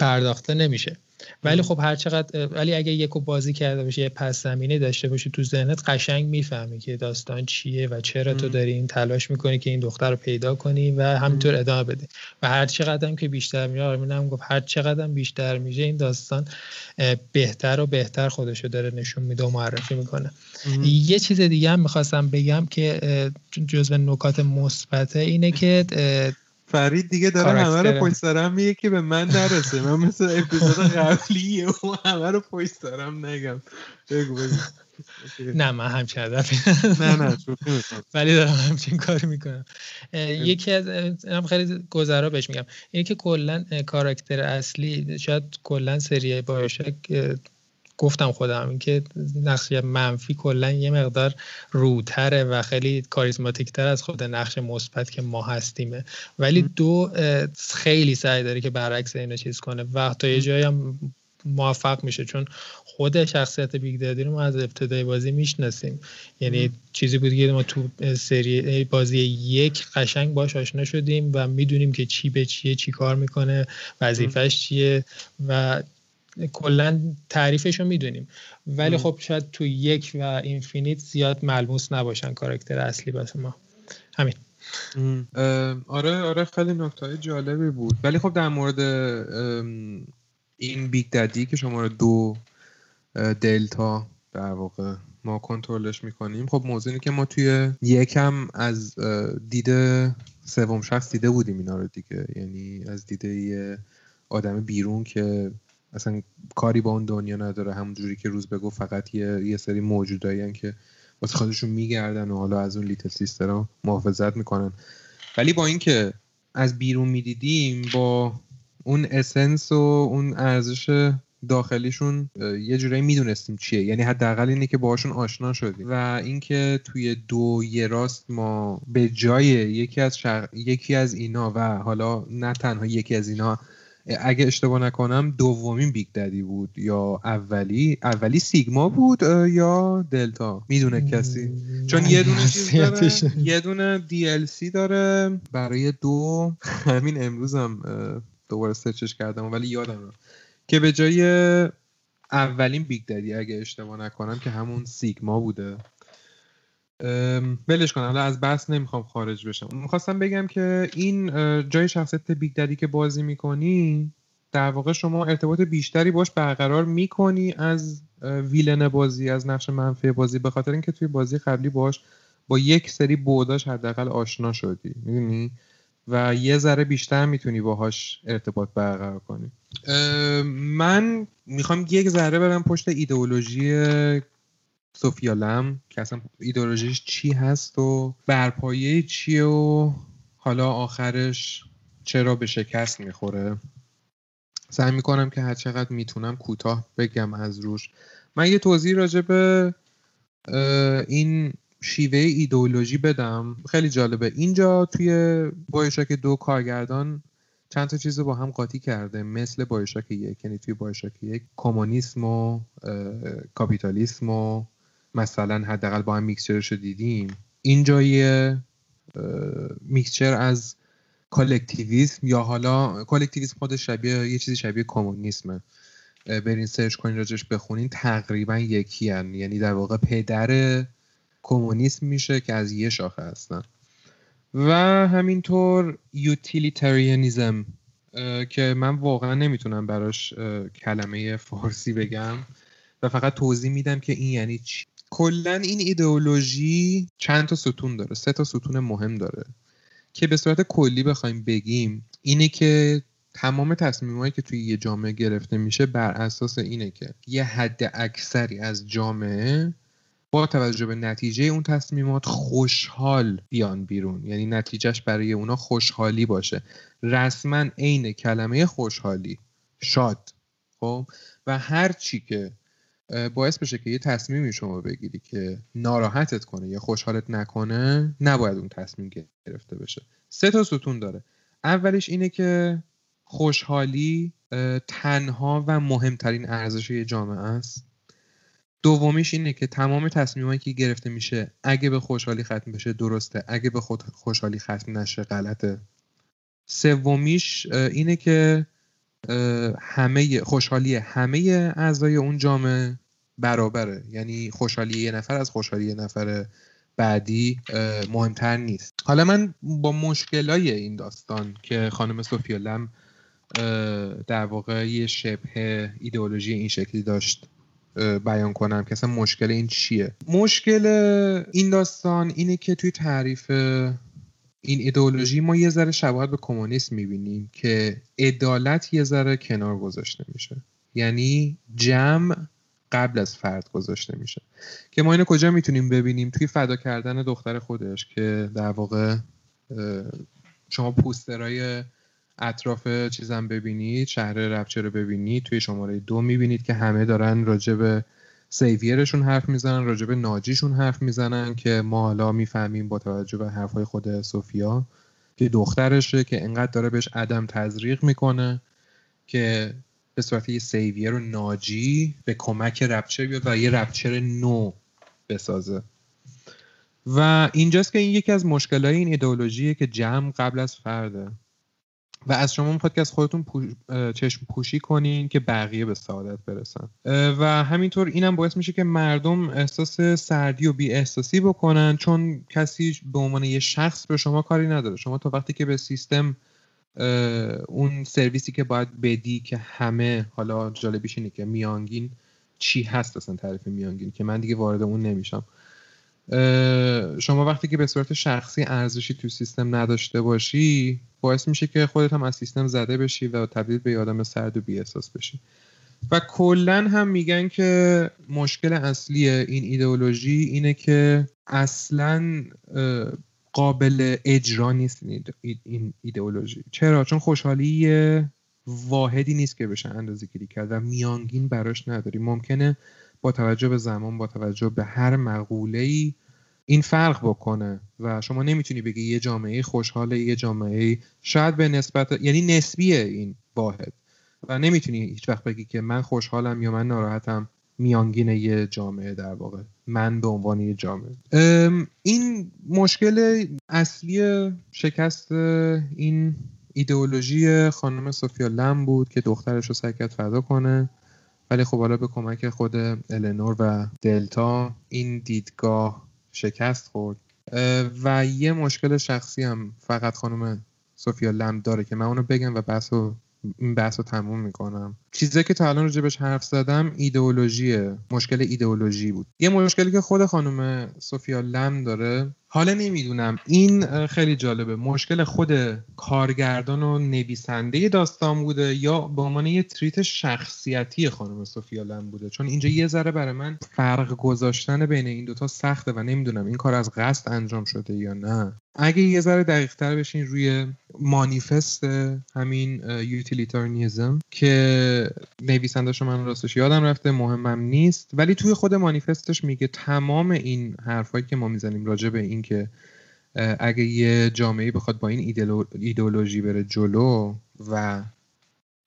پرداخته نمیشه. ولی خب هر چقدر ولی اگه یکو بازی کرده باشه یه پس زمینه داشته باشی تو ذهنت قشنگ می‌فهمی که داستان چیه و چرا تو داری این تلاش می‌کنی که این دختر رو پیدا کنی و همینطور ادامه بده. و هر چقدر که بیشتر میشه آرمین گفت هر چقدر بیشتر میشه این داستان بهتر و بهتر خودش رو داره نشون میده و معرفی می‌کنه. یه چیز دیگه هم می‌خواستم بگم که جزو نکات مثبته اینه که فرید دیگه داره همه رو پشت سرم میگه که به من نرسه. من مثل اپیزود قبلیه و همه رو پشت سرم نگم. بگو بگو. نه من همچین هدفی نه نه ولی دارم همچین کاری می‌کنم. یکی از هم خیلی گذرا بهش میگم. اینه که کلا کاراکتر اصلی شاید کلا سری بایوشک گفتم خودم اینکه نقش منفی کلا یه مقدار روتره و خیلی کاریزماتیک تر از خود نقش مثبت که ما هستیمه. ولی دو خیلی سعی داره که برعکس اینو چیز کنه و تا یه جایی هم موفق میشه. چون خود شخصیت بیگ دادی رو ما از ابتدای بازی می‌شناسیم. یعنی چیزی بود که ما تو سری بازی یک قشنگ باش آشنا شدیم و می‌دونیم که چی به چیه چی کار می‌کنه وظیفش چیه و کلا تعریفش رو می‌دونیم. ولی خب شاید تو یک و Infinite زیاد ملموس نباشن کاراکتر اصلی واسه ما. همین. آره آره خیلی نکته جالبی بود. ولی خب در مورد این Big Daddy که شماره دو دلتا در واقع ما کنترلش می‌کنیم خب موضوعی که ما توی یکم از دید سوم شخص دیده بودیم اینا رو دیگه. یعنی از دیده یه آدم بیرون که اصلا کاری با اون دنیا نداره. همونجوری که روز بگو فقط یه, یه سری موجودایی که واسه خودشون میگردن و حالا از اون لیتل سیستر ها محافظت می‌کنن. ولی با اینکه از بیرون می‌دیدیم با اون اسنس و اون ارزش داخلیشون یه جورایی می‌دونستیم چیه. یعنی حداقل اینه که باهاشون آشنا شدیم. و اینکه توی دو یه راست ما به جای یکی از یکی از اینا و حالا نه تنها یکی از اینا اگه اشتباه نکنم دومین Big Daddy بود یا اولی؟ اولی سیگما بود یا دلتا؟ می‌دونه کسی؟ چون یه دونه چیز داره یه دونه دی داره. برای دو همین امروزم دوباره سرچش کردم ولی یادم که به جای اولین Big Daddy اگه اشتباه نکنم که همون سیگما بوده. بلش کنم حالا از بحث نمی‌خوام خارج بشم. می‌خواستم بگم که این جای شخصیت بیگ ددی که بازی می‌کنی در واقع شما ارتباط بیشتری باش برقرار می‌کنی از ویلن بازی از نقش منفی بازی به خاطر اینکه توی بازی قبلی باش با یک سری بوداش حداقل آشنا شدی می‌دونی؟ و یه ذره بیشتر می‌تونی باهاش ارتباط برقرار کنی. من می‌خوام یک ذره برم پشت ایدئولوژی سوفیا لم که اصلا ایدئولوژیش چی هست و برپایه چیه و حالا آخرش چرا به شکست می‌خوره. سعی می‌کنم که هر چقدر می‌تونم کوتاه بگم از روش. من یه توضیح راجع به این شیوه ایدئولوژی بدم. خیلی جالبه. اینجا توی بایشاک دو کارگردان چند تا چیز رو با هم قاطی کرده. مثل بایشاک یک یعنی توی بایشاک یک کمونیسم و کاپیتالیسم و مثلا حداقل با هم mixture ش رو دیدیم. اینجا یه mixture از collectivism یا حالا collectivism خود شبیه یه چیزی شبیه کمونیسمه. برین سرچ کنین راجش بخونین تقریبا یکی هن. یعنی در واقع پدر کمونیسم میشه که از یه شاخه هستن. و همینطور utilitarianism که من واقعا نمی‌تونم براش کلمه فارسی بگم. و فقط توضیح میدم که این یعنی چی. کلا این ایدئولوژی چند تا ستون داره سه تا ستون مهم داره که به صورت کلی بخوایم بگیم اینه که تمام تصمیمایی که توی یه جامعه گرفته میشه بر اساس اینه که یه حد اکثری از جامعه با توجه به نتیجه اون تصمیمات خوشحال بیان بیرون. یعنی نتیجهش برای اونا خوشحالی باشه. رسما عین کلمه خوشحالی. شاد. خب؟ و هر چی که باعث بشه که یه تصمیمی شما بگیری که ناراحتت کنه یا خوشحالت نکنه نباید اون تصمیم گرفته بشه. سه تا ستون داره. اولیش اینه که خوشحالی تنها و مهمترین ارزش جامعه است. دومیش اینه که تمام تصمیمایی که گرفته میشه اگه به خوشحالی ختم بشه درسته اگه به خود خوشحالی ختم نشه غلطه. سومیش اینه که همه خوشحالی همه اعضای اون جامعه برابره. یعنی خوشحالی یه نفر از خوشحالی یه نفر بعدی مهمتر نیست. حالا من با مشکلای این داستان که خانم سوفیا لم در واقع یه شبه ایدئولوژی این شکلی داشت بیان کنم که اصلا مشکل این چیه. مشکل این داستان اینه که توی تعریف این ایدئولوژی ما یه ذره شباهت به کمونیسم می‌بینیم که عدالت یه ذره کنار گذاشته میشه. یعنی جمع قبل از فرد گذاشته میشه. که ما اینو کجا می‌تونیم ببینیم؟ توی فدا کردن دختر خودش که در واقع شما پوسترهای اطراف چیزم ببینید شهر ربچه رو ببینید توی شماره دو می‌بینید که همه دارن راجع به سیویرشون حرف می‌زنن راجع به ناجیشون حرف می‌زنن که ما حالا می‌فهمیم با توجه به حرفهای خود سوفیا که دخترشه که انقدر داره بهش عدم تزریق می‌کنه که به صورت یه سیویر و ناجی به کمک رپچر بیاد و یه رپچر نو بسازه. و اینجاست که این یکی از مشکلهای این ایدئولوژیه که جمع قبل از فرده. و از شما می‌خواد که از خودتون چشم پوشی کنین که بقیه به سعادت برسن. و همینطور اینم باعث میشه که مردم احساس سردی و بی احساسی بکنن چون کسی به عنوان یه شخص به شما کاری نداره. شما تا وقتی که به سیستم اون سرویسی که باید بدی که همه حالا جالبیش اینه که میانگین چی هست اصلا تعریف میانگین که من دیگه وارد اون نمیشم. شما وقتی که به صورت شخصی ارزشی تو سیستم نداشته باشی باعث میشه که خودت هم از سیستم زده بشی و تبدیل به آدم سرد و بیاحساس بشی. و کلا هم میگن که مشکل اصلی این ایدئولوژی اینه که اصلا قابل اجرا نیست این ایدئولوژی. چرا؟ چون خوشحالی واحدی نیست که بشه اندازه گیری کرد و میانگین براش نداری. ممکنه با توجه به زمان با توجه به هر مقوله ای این فرق بکنه و شما نمی‌تونی بگی یه جامعه خوشحاله یه جامعه شاید به نسبت یعنی نسبیه این واحد. و نمی‌تونی هیچ وقت بگی که من خوشحالم یا من ناراحتم میانگین یه جامعه در واقع. من به عنوان یه جامعه. این مشکل اصلی شکست این ایدئولوژی خانم سوفیا لم بود که دخترش رو سعی فدا کنه. ولی خب حالا به کمک خود النور و دلتا این دیدگاه شکست خورد. و یه مشکل شخصی هم فقط خانم سوفیا لم داره که من اونو بگم و بحث این بحث رو تموم می‌کنم. چیزی که تا الان راجبش حرف زدم ایدئولوژیه. مشکل ایدئولوژی بود. یه مشکلی که خود خانم سوفیا لم داره حالا نمی‌دونم. این خیلی جالبه. مشکل خود کارگردان و نویسنده داستان بوده یا به عنوان یه تریت شخصیتی خانم سوفیا لم بوده؟ چون اینجا یه ذره برای من فرق گذاشتن بین این دوتا سخته و نمی‌دونم این کار از قصد انجام شده یا نه. اگه یه ذره دقیق تر بشین روی مانیفست همین یوتیلیتارنیزم که نویسندهشو من راستش یادم رفته مهمم نیست. ولی توی خود مانیفستش میگه تمام این حرفایی که ما می‌زنیم راجع به این که اگه یه جامعه بخواد با این ایدئولوژی بره جلو و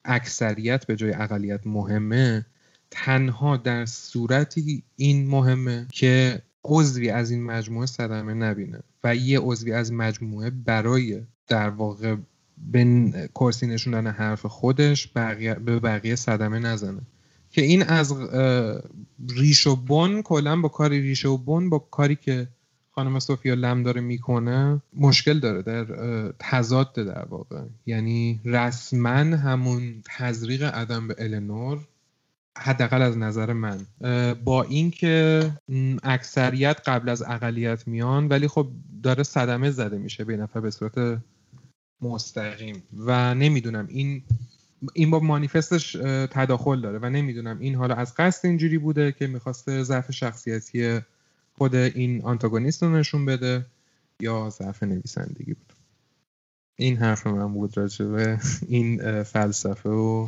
اکثریت به جای اقلیت مهمه تنها در صورتی این مهمه که عضوی از این مجموعه صدمه نبینه. و یه عضوی از مجموعه برای در واقع به کرسی نشوندن حرف خودش بقیه به بقیه صدمه نزنه. که این از ریش و بن کلا با کاری ریش و بن با کاری که خانم سوفیا لم داره می‌کنه مشکل داره در تضاد در واقع. یعنی رسما همون تزریق عدم به النور حداقل از نظر من. با اینکه اکثریت قبل از اقلیت میان ولی خب داره صدمه زده میشه به نفر به صورت مستقیم. و نمی‌دونم این این با مانیفستش تداخل داره و نمی‌دونم این حالا از قصد اینجوری بوده که می‌خواسته ضعف شخصیتی خود این آنتاگونیست رو نشون بده یا ضعف نویسندگی بود. این حرف من بود راجبه این فلسفه و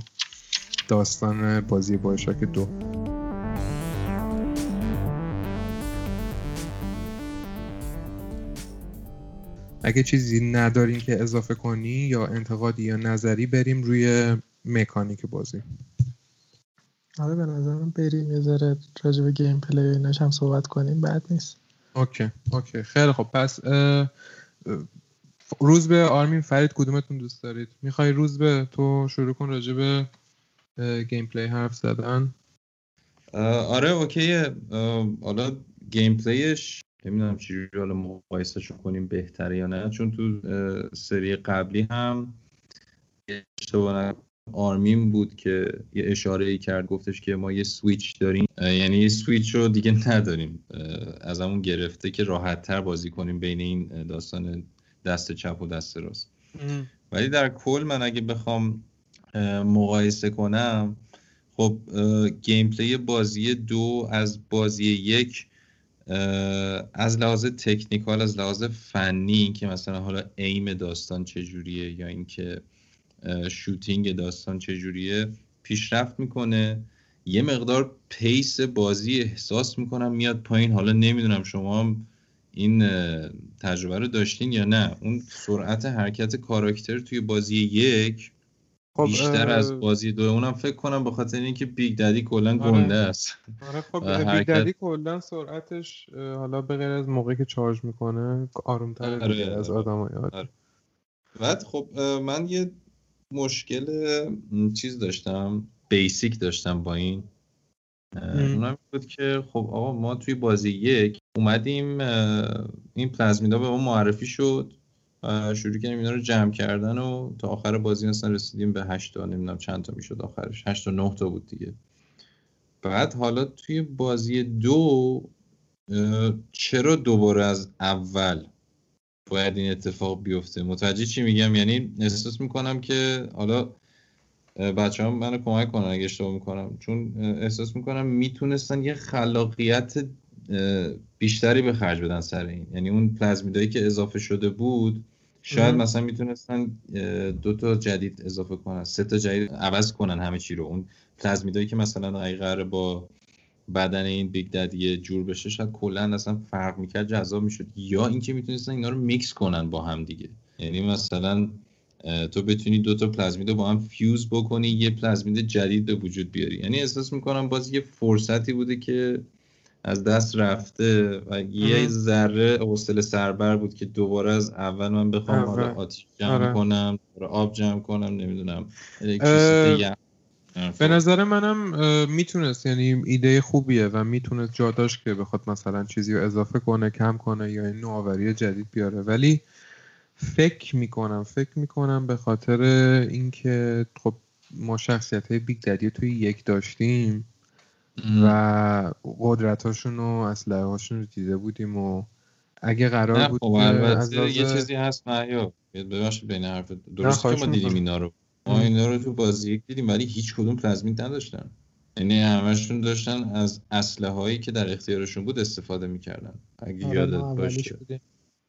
داستان بازی بایشاک دو. اگه چیزی ندارین که اضافه کنی یا انتقادی یا نظری بریم روی مکانیک بازی. آره به نظرم بریم یه ذره راجع به gameplay ایناش هم صحبت کنیم بد نیست. okay okay. خیلی خب پس روزبه آرمین فرید کدومتون دوست دارید؟ می‌خوای روزبه تو شروع کن راجع به gameplay حرف زدن؟ آره okay. حالا gameplay ش نمی‌دونم چجوری حالا مقایسهش کنیم بهتره یا نه. چون تو سری قبلی هم اشتباه آرمین بود که یه اشاره ای کرد گفتش که ما یه سویچ داریم. یعنی یه سویچ رو دیگه نداریم. ازمون گرفته که راحت تر بازی کنیم بین این داستان دست چپ و دست راست. ولی در کل من اگه بخوام مقایسه کنم خب gameplay بازی دو از بازی یک از لحاظ technical از لحاظ فنی که مثلا حالا aim داستان چجوریه یا اینکه shooting داستان چجوریه پیشرفت می‌کنه. یه مقدار pace بازی احساس می‌کنم میاد پایین. حالا نمی‌دونم شما این تجربه رو داشتین یا نه. اون سرعت حرکت کاراکتر توی بازی یک خب بیشتر از بازی دو اونم فکر کنم به خاطر اینکه Big Daddy کلا آره. گنده است آره خب Big Daddy کلا سرعتش حالا به غیر از موقعی که charge می‌کنه آرومتر آره. از آدمای آره. بعد خب من یه مشکل چیز داشتم بیسیک داشتم با این اونم بود که خب آقا ما توی بازی یک اومدیم این پلازمیدا به ما معرفی شد شروع کردیم اینا رو جمع کردن و تا آخر بازی اصلا رسیدیم به هشت تا نمی‌دونم چند تا می‌شد آخرش. هشت تا نه تا بود دیگه. بعد حالا توی بازی دو چرا دوباره از اول باید این اتفاق بیفته؟ متوجه چی میگم؟ یعنی احساس می‌کنم که حالا بچه هم منو کمک کنن اگه اشتباه می‌کنم. چون احساس می‌کنم می‌تونستن یه خلاقیت بیشتری به خرج بدن سر این. یعنی اون پلازمیدایی که اضافه شده بود شاید مثلا می‌تونستن دو تا جدید اضافه کنن سه تا جدید عوض کنن همه چی رو. اون پلازمیدایی که مثلا اگه قرار با بدن این Big Daddy جور بشه شاید کلا اصلا فرق می‌کرد جذاب می‌شد. یا اینکه می‌تونستن اینا رو میکس کنن با هم دیگه. یعنی مثلا تو بتونی دو تا plasmid رو با هم fuse بکنی یه plasmid جدید به وجود بیاری. یعنی احساس می‌کنم باز یه فرصتی بوده که از دست رفته و یه ذره حوصله سربر بود که دوباره از اول من بخوام حالا آتیش جمع آره. کنم آب جمع کنم نمی‌دونم به نظر منم می‌تونست یعنی ایده خوبیه و می‌تونست جا داشت که بخواد مثلا چیزی رو اضافه کنه کم کنه یا این نوآوری جدید بیاره. ولی فکر می‌کنم فکر می‌کنم به خاطر اینکه خب ما شخصیت های بیگ ددی توی یک داشتیم و قدرتاشون و اسلحه هاشون رو دیده بودیم و اگه قرار بود خب از یه چیزی هست محیا ببخشید بین حرف درست که ما دیدیم اینا رو. ما اینا رو تو بازی یک دیدیم ولی هیچ کدوم plasmid نداشتن. یعنی همشون داشتن از اسلحه هایی که در اختیارشون بود استفاده می‌کردن. اگه آره یادت باشه.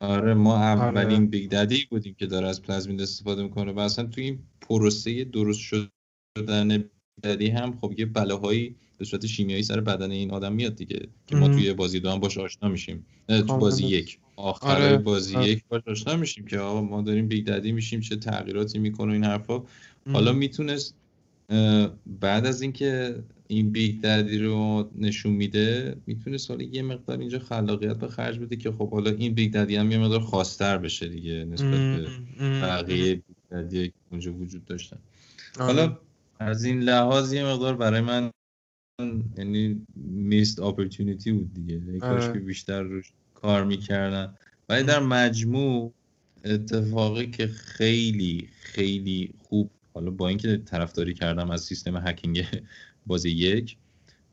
آره ما آره. اولین آره. Big Daddy بودیم که داره از plasmid استفاده می‌کنه. و اصلا تو این پروسه درست شدن Daddy هم خب یه بلاهایی به صورت شیمیایی سر بدن این آدم میاد دیگه که ما توی بازی دو هم باش آشنا میشیم. تو بازی یک. آخر آره. بازی آره. یک باش آشنا میشیم که آقا ما داریم Big Daddy میشیم چه تغییراتی می‌کنه این حرفا. حالا می‌تونست بعد از اینکه این Big Daddy رو نشون میده می‌تونست حالا یه مقدار اینجا خلاقیت به خرج بده که خب حالا این Big Daddy هم یه مقدار خاصتر بشه دیگه نسبت به بقیه Big Daddy که اونجا وجود داشتن. آره. حالا از این لحاظ یه مقدار برای من یعنی missed opportunity بود دیگه. کاش که بیشتر روش کار می‌کردن. ولی در مجموع اتفاقی که خیلی خیلی خوب حالا با اینکه طرفداری کردم از سیستم هکینگ [laughs] بازی یک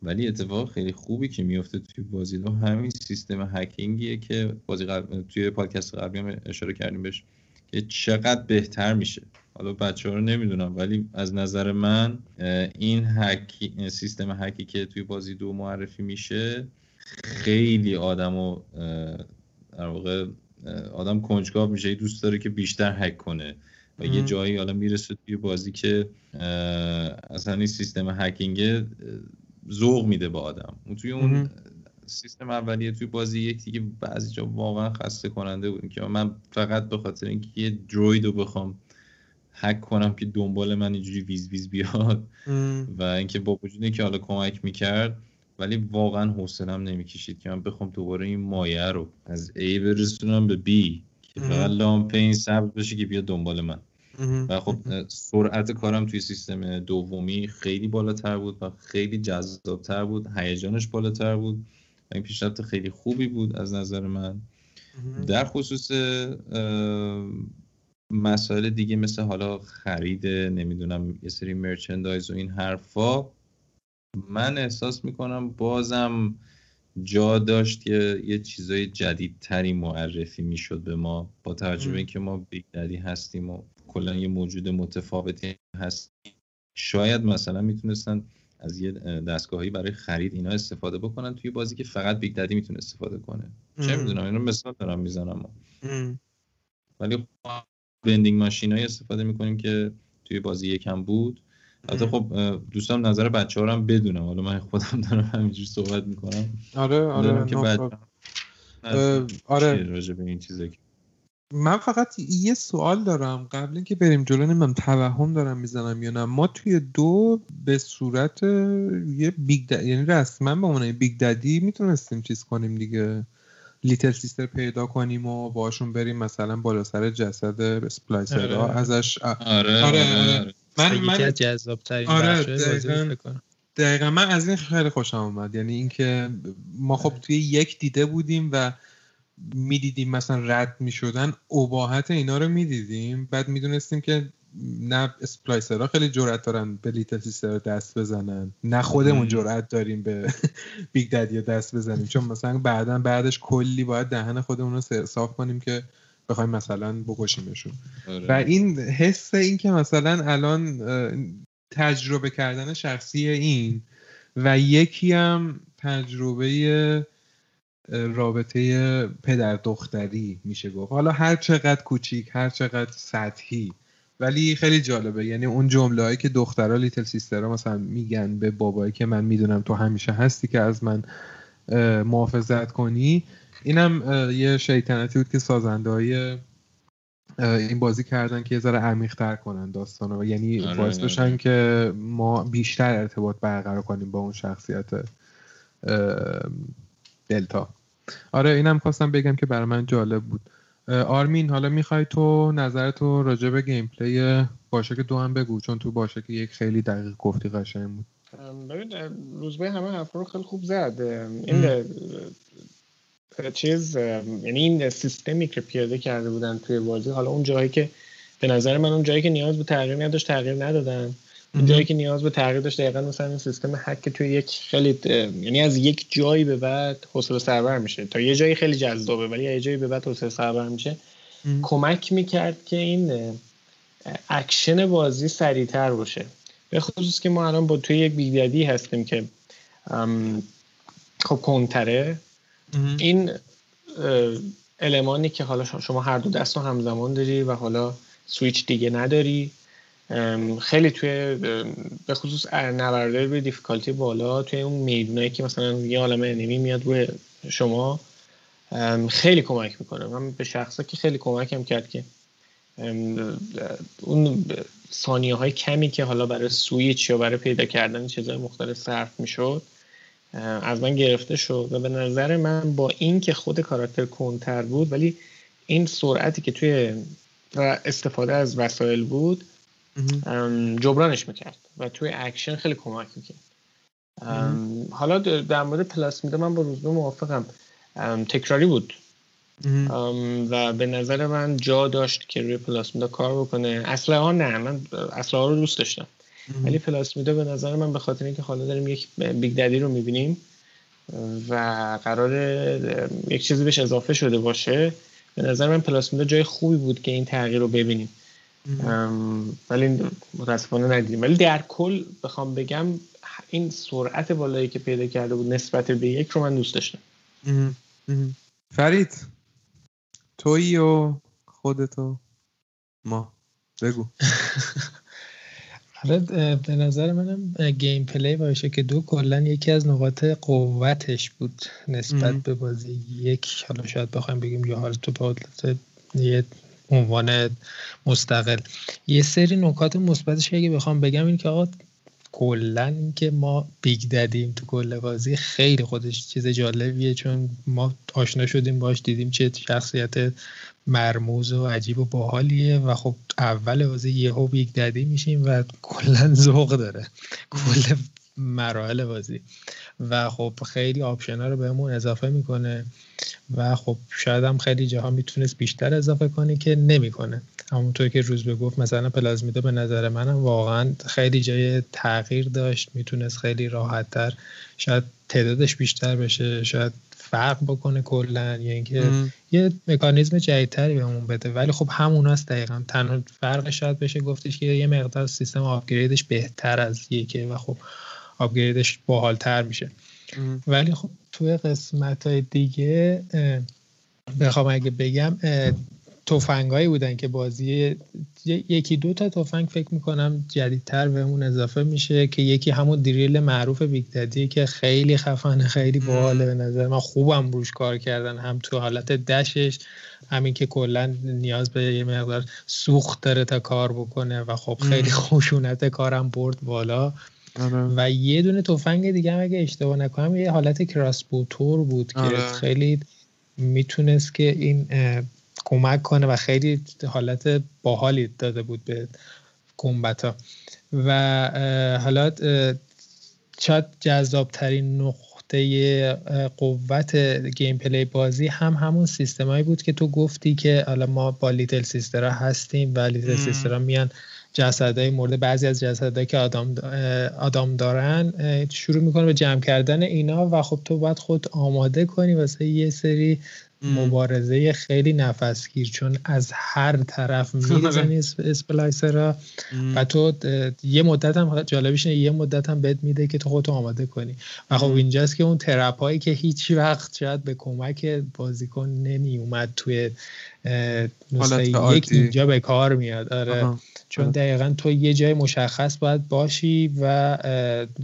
ولی اتفاق خیلی خوبی که میفته توی بازی دو همین سیستم هکینگیه که بازی قبل توی پادکست قبلی هم اشاره کردیم بهش. که چقدر بهتر میشه. حالا بچه ها رو نمی‌دونم ولی از نظر من این هکی سیستم هکی که توی بازی دو معرفی میشه خیلی آدم و در واقع آدم کنجکاو میشه. دوست داره که بیشتر هک کنه. و یه جایی حالا می‌رسه توی بازی که اصلا این سیستم هکینگ ذوق میده به آدم. اون توی اون سیستم اولیه توی بازی یک دیگه بعضی جا واقعا خسته کننده بود. که من فقط به خاطر اینکه یه دروید رو بخوام هک کنم که دنبال من اینجوری ویز ویز بیاد و اینکه با وجود که حالا کمک می‌کرد ولی واقعا حوصلم نمی‌کشید که من بخوام دوباره این مایه رو از A برسونم به B که فقط لامپ این ثبت بشه که بیاد دنبال من. و خب سرعت کارم توی سیستم دومی خیلی بالاتر بود و خیلی جذابتر بود. هیجانش بالاتر بود. این پیشرفت خیلی خوبی بود از نظر من. در خصوص مسائل دیگه مثل حالا خرید نمی‌دونم یه سری merchandise و این حرفا من احساس می‌کنم بازم جا داشت که یه چیزای جدیدتری معرفی می‌شد به ما. با توجه به اینکه ما Big Daddy هستیم و کلا یه موجود متفاوتی هستیم. شاید مثلا می‌تونستن از یه دستگاهی برای خرید اینا استفاده بکنن. توی بازی که فقط Big Daddy می‌تونه استفاده کنه. چه می‌دونم اینو مثال دارم می‌زنم. ولی vending machine ایی استفاده می‌کنیم که توی بازی یکم بود. البته خب دوستان نظر بچه ها هم بدونم. حالا من خودم دارم همینجوری صحبت می‌کنم. آره آره که بچه آره. راجع به این چیزه من فقط یه سوال دارم. قبل اینکه بریم جلو نمی‌دونم توهم دارم می‌زنم یا نه. ما توی دو به صورت یه Big یعنی رسما به عنوان Big Daddy می‌تونستیم چیز کنیم دیگه. Little Sister پیدا کنیم و باشون بریم مثلا بالا سر جسد Splicer آره. ازش. آره آره, آره. من من از جذاب ترین آره دقیقا. من از این خیلی خوشم اومد. یعنی اینکه ما خب توی یک دیده بودیم و می‌دیدیم مثلا رد می‌شدن ابهت اینا رو می‌دیدیم. بعد می‌دونستیم که نه Splicer ها خیلی جرأت دارن به Little Sister دست بزنن نه خودمون جرأت داریم به [laughs] Big Daddy دست بزنیم. چون مثلا بعدا بعدش کلی باید دهن خودمون رو صاف کنیم که بخوایم مثلا بکشیمشون. آره. و این حس این که مثلا الان تجربه کردن شخصی این و یکی هم تجربه رابطه پدر دختری میشه گفت. حالا هر چقدر کوچیک هر چقدر سطحی. ولی خیلی جالبه. یعنی اون جمله هایی که دخترها لیتل سیسترها مثلا میگن به بابایی که من می‌دونم تو همیشه هستی که از من محافظت کنی. اینم یه شیطنتی بود که سازنده های این بازی کردن که یه ذره عمیق تر کنن داستانو. یعنی آره باعث آره. بشن که ما بیشتر ارتباط برقرار کنیم با اون شخصیت دلتا. آره اینم خواستم بگم که برای من جالب بود. آرمین حالا می‌خوای تو نظرتو راجع به گیم پلی باشه که دو هم بگو چون تو باشه که یک خیلی دقیق گفتی قشنگ بود. ببین روزبه همه حرف رو خیلی خوب زد. این چیز یعنی این سیستمی که پیاده کرده بودن توی بازی حالا اون جایی که به نظر من اون جایی که نیاز به تغییر نداشت تغییر ندادن. جایی که نیاز به تغییر داشت دقیقا مثلا این سیستم هک توی یک خیلی یعنی از یک جایی به بعد حوصله سربر میشه. تا یه جایی خیلی جذابه ولی یه جایی به بعد حوصله سربر میشه. کمک می‌کرد که این اکشن بازی سریعتر باشه. به خصوص که ما الان با توی یک Big Daddy هستیم که خب کندتره این المانی که حالا شما هر دو دست رو همزمان داری و حالا سویچ دیگه نداری. خیلی توی به خصوص نبرده روی difficulty بالا توی اون میدونایی که مثلا یه عالم enemy میاد روی شما خیلی کمک می‌کنه. من به شخصا که خیلی کمکم کرد که اون ثانیه های کمی که حالا برای سویچ یا برای پیدا کردن چیزهای مختلف صرف می‌شد از من گرفته شد. و به نظر من با این که خود کاراکتر کندتر بود ولی این سرعتی که توی استفاده از وسایل بود جبرانش می‌کرد و توی اکشن خیلی کمک می‌کرد. حالا در مورد Plasmid ا من با روزبه موافقم. تکراری بود. و به نظر من جا داشت که روی پلاسمیدا کار بکنه. اصلا ها نه من اصلا ها رو دوست داشتم. ولی پلاسمیدا به نظر من به خاطر اینکه حالا داریم یک بیگ ددی رو می‌بینیم و قرار یک چیزی بهش اضافه شده باشه به نظر من پلاسمیدا جای خوبی بود که این تغییر رو ببینیم. ولی متاسفانه ندیدیم. ولی در کل بخوام بگم این سرعت بالایی که پیدا کرده بود نسبت به یک رو من دوست داشتم. فرید توی و خودتو ما. بگو. [laughs] آره به نظر منم گیم پلی باشه که دو کلا یکی از نقاط قوتش بود نسبت به بازی یک. حالا شاید بخوایم بگیم یا حال تو یه عنوان مستقل. یه سری نکات مثبتش اگه بخوام بگم این که آقا کلا اینکه ما Big Daddy ایم تو کل بازی خیلی خودش چیز جالبیه چون ما آشنا شدیم باش دیدیم چه شخصیت مرموز و عجیب و باحالیه و خب اول بازی یهو Big Daddy میشیم و کلا ذوق داره. کل مراحل بازی. و خب خیلی option ها رو بهمون اضافه می‌کنه و خب شاید هم خیلی جاها می‌تونست بیشتر اضافه کنه که نمی‌کنه. همونطور که روز به گفت مثلا پلازمیدا به نظر منم واقعا خیلی جای تغییر داشت می‌تونست خیلی راحت تر شاید تعدادش بیشتر بشه شاید فرق بکنه کلا یا اینکه یه مکانیزم جدیدتری بهمون بده. ولی خب همون هست دقیقا. تنها فرق شاید بشه گفتش که یه مقدار سیستم آپگریدش بهتر از یکه و خب آپگریدش باحالتر میشه. ولی خب توی قسمت های دیگه بخوام اگه بگم تفنگایی بودن که بازی یکی دو تا تفنگ فکر می‌کنم جدیدتر به اون اضافه میشه که یکی همون دریل معروف بیگ که خیلی خفنه خیلی باحاله به نظر من. خوبم روش کار کردن هم تو حالت دشش همین که کلا نیاز به یه مقدار سوخت داره تا کار بکنه و خب خیلی خوشونت کارم برد بالا. آره. و یه دونه تفنگ دیگه هم اگه اشتباه نکنم یه حالت کراسبوتور بود که آره. خیلی می‌تونست که این کمک کنه و خیلی حالت باحالی داده بود به combat ا و حالا شاید جذابترین نقطه قوت gameplay بازی هم همون سیستمایی بود که تو گفتی که حالا ما با Little Sister ها هستیم و Little Sister ها میان جسدهای مورد بعضی از جسدهایی که ADAM, ADAM دارن شروع می‌کنه به جمع کردن اینا و خب تو باید خود آماده کنی واسه یه سری مبارزه خیلی نفسگیر چون از هر طرف می‌ریزن [laughs] Splicer و تو یه مدت هم جالبیش یه مدت هم بهت میده که تو خودتو آماده کنی. و خب اینجاست که اون trap هایی که هیچ وقت شاید به کمک بازیکن نمی اومد توی نسخه یک اینجا به کار میاد. آره. چون دقیقا تو یه جای مشخص باید باشی و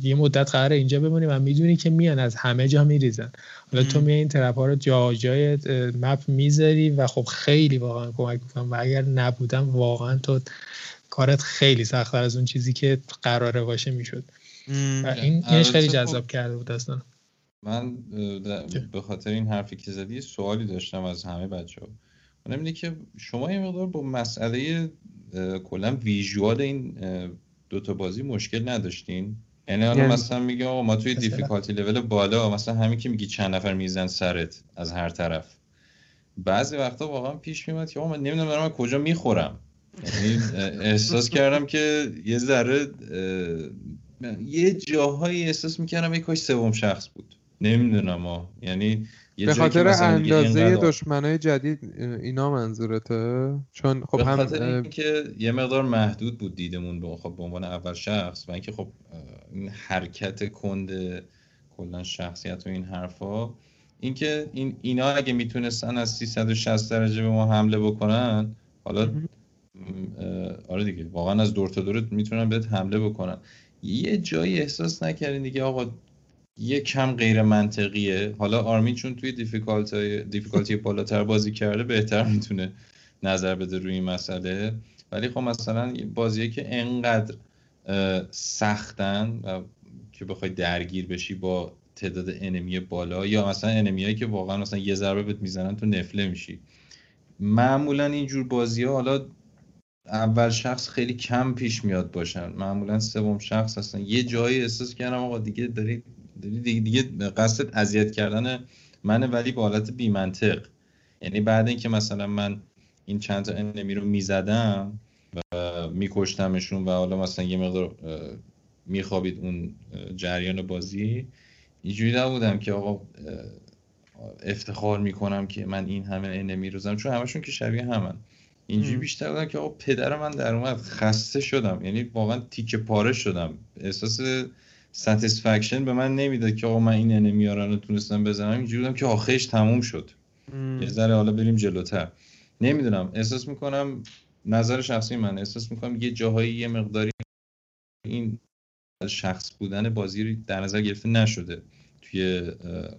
یه مدت قرار اینجا بمونی و می‌دونی که میان از همه جا میریزن. حالا تو می این طرف ها رو جا جای مپ می‌ذاری و خب خیلی واقعا کمک می‌کنم و اگر نبودم واقعا تو کارت خیلی سختتر از اون چیزی که قراره باشه می‌شد. و این اینش خیلی جذاب کرده بود اصلا من به خاطر این حرفی که زدی سوالی داشتم از همه بچه ها اینه که شما یه مقدار با مسئله کلا ویژوال این دوتا بازی مشکل نداشتین؟ یعنی حالا یعنی مثلا میگه آقا ما توی دیفیکالتی لول بالا مثلا همین که میگی چند نفر میزن سرت از هر طرف. بعضی وقتا واقعا پیش میاد که آقا من نمی‌دونم دارم کجا می‌خورم. یعنی احساس کردم که یه ذره یه جاهایی احساس می‌کردم یه کاش سوم شخص بود. نمی‌دونم یعنی به خاطر اندازه دشمنای جدید اینا منظورته؟ چون خب هم اینکه یه مقدار محدود بود دیدمون به خب به عنوان اول شخص و اینکه خب این حرکت کند کلا شخصیت و این حرفا اینکه این اینا اگه می‌تونستن از 360 درجه به ما حمله بکنن حالا آره دیگه واقعا از دور تا دورت می‌تونن بهت حمله بکنن. یه جایی احساس نکردین دیگه آقا یه کم غیر منطقیه. حالا آرمین چون توی difficulty بالاتر بازی کرده بهتر می‌تونه نظر بده روی این مسئله. ولی خب مثلا بازیه که انقدر سختن و که بخوای درگیر بشی با تعداد enemy بالا یا مثلا enemy ایی که واقعا مثلا یه ضربه بهت می‌زنن تو نفله میشی. معمولا اینجور بازی ها حالا اول شخص خیلی کم پیش میاد باشن. معمولا سوم شخص هستن. یه جایی احساس کردم آقا دیگه داری دیگه, دیگه قصد اذیت کردن من ولی به حالت بی منطق یعنی بعد اینکه مثلا من این چند تا enemy رو می‌زدم و میکشتمشون و حالا مثلا یه مقدار میخوابید اون جریان بازی اینجوری نبودم که آقا افتخار می‌کنم که من این همه enemy رو زدم چون همشون که شبیه همن. اینجوری بیشتر بودم که آقا پدر من در اومد خسته شدم. یعنی واقعا تیکه پاره شدم. احساس satisfaction به من نمی‌داد که آقا من این enemy رو تونستم بزنم. اینجوری بودم که آخرش تموم شد. یه ذره حالا بریم جلوتر. نمی‌دونم. احساس می‌کنم نظر شخصی من. احساس می‌کنم یه جاهایی یه مقداری اول شخص بودن بازی در نظر گرفته نشده توی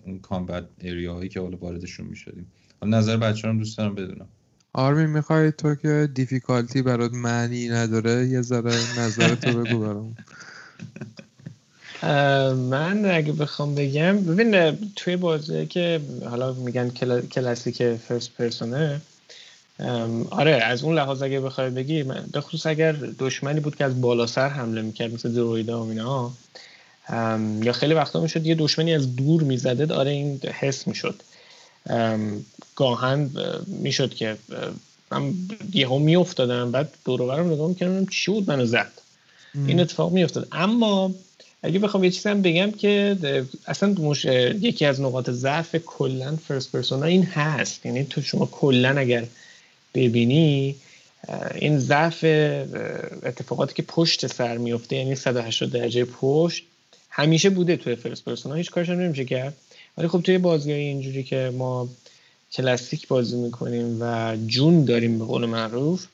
اون combat هایی که حالا واردشون می‌شدیم. حالا نظر بچه هم دوست دارم بدونم. آرمین می‌خوای تو که دیفیکالتی برات معنی نداره یه ذره نظر تو بگو برام [laughs] من اگه بخوام بگم ببین توی بازی که حالا میگن کلاسیک فرست پرسونه آره از اون لحاظ اگه بخوای بگی به خصوص اگر دشمنی بود که از بالا سر حمله می‌کرد مثل درویدا و اینا یا خیلی وقتا می‌شد یه دشمنی از دور می‌زده آره این حس می‌شد. گاهن می‌شد که من یهو میافتادم بعد دور برم نگاه می‌کردم چی بود؟ منو زد. این اتفاق میافتاد. اما اگه بخوام یه چیزی هم بگم که اصلا مش... یکی از نقاط ضعف کلا فرست پرسونا این هست. یعنی تو شما کلا اگر ببینی این ضعف اتفاقاتی که پشت سر میفته یعنی 180 درجه پشت همیشه بوده توی فرست پرسونا هیچ کارش نمیشه کرد. ولی خب توی بازی اینجوری که ما کلاسیک بازی می‌کنیم و جون داریم به قول معروف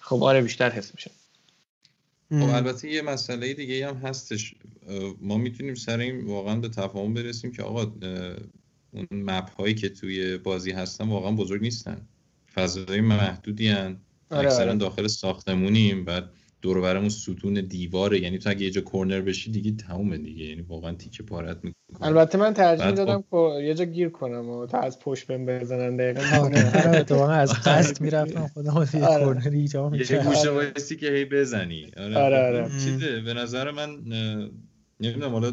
خب آره بیشتر حس میشه. خب البته یه مسئله دیگه هم هستش ما می‌تونیم سر این واقعا به تفاهم برسیم که آقا اون مپ هایی که توی بازی هستن واقعا بزرگ نیستن فضای محدودی هن. آره اکثرا آره. داخل ساختمونیم بعد دور برمون ستون دیواره. یعنی تو اگه یه جا کورنر بشی دیگه تمومه دیگه. یعنی واقعا تیکه پارت می‌کنه. البته من ترجیح می‌دادم خب... یه جا گیر کنم و تا از پشت بهم بزنن دقیقا. آره واقعا از قصد می‌رفتم خودم یه corner ایجا یه گوشه وایسی که هی بزنی. آره. آره, آره. چیزه. به نظر من نمی‌دونم حالا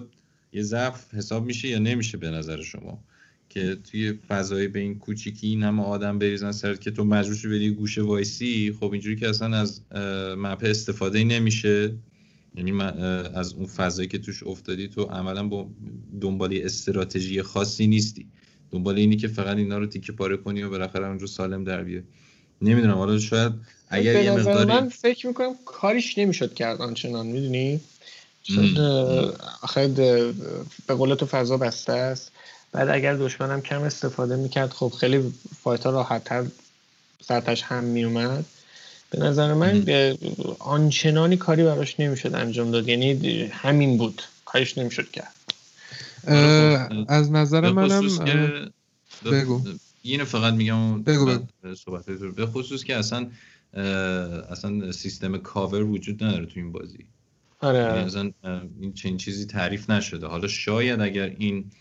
یه ضعف حساب میشه یا نمیشه به نظر شما؟ که توی فضای به این کوچیکی این همه آدم بریزن سرت که تو مجبور شی بری گوشه وایسی خب اینجوری که اصلا از map استفاده نمیشه. یعنی از اون فضایی که توش افتادی تو عملا با دنبال استراتژی خاصی نیستی. دنبال اینی که فقط اینا رو تیکه پاره کنی و بالاخره اونجا سالم در بیه نمی‌دونم حالا شاید اگر یه مقداری من فکر می‌کنم کاریش نمی‌شد کرد آنچنان می‌دونی؟ آخه به قول تو فضا بسته است. بعد اگر دشمنم کم استفاده می‌کرد خب خیلی فایت ها راحت تر سرتش هم میومد به نظر من آنچنانی کاری براش نمی‌شد انجام داد. یعنی همین بود. کارش نمی‌شد کرد. از نظر منم بگو. اینو فقط میگم بگو بگو. به خصوص که اصلا اصلا سیستم کاور وجود نداره تو این بازی. آره, یعنی اصلا این چنین چیزی تعریف نشده. حالا شاید اگر این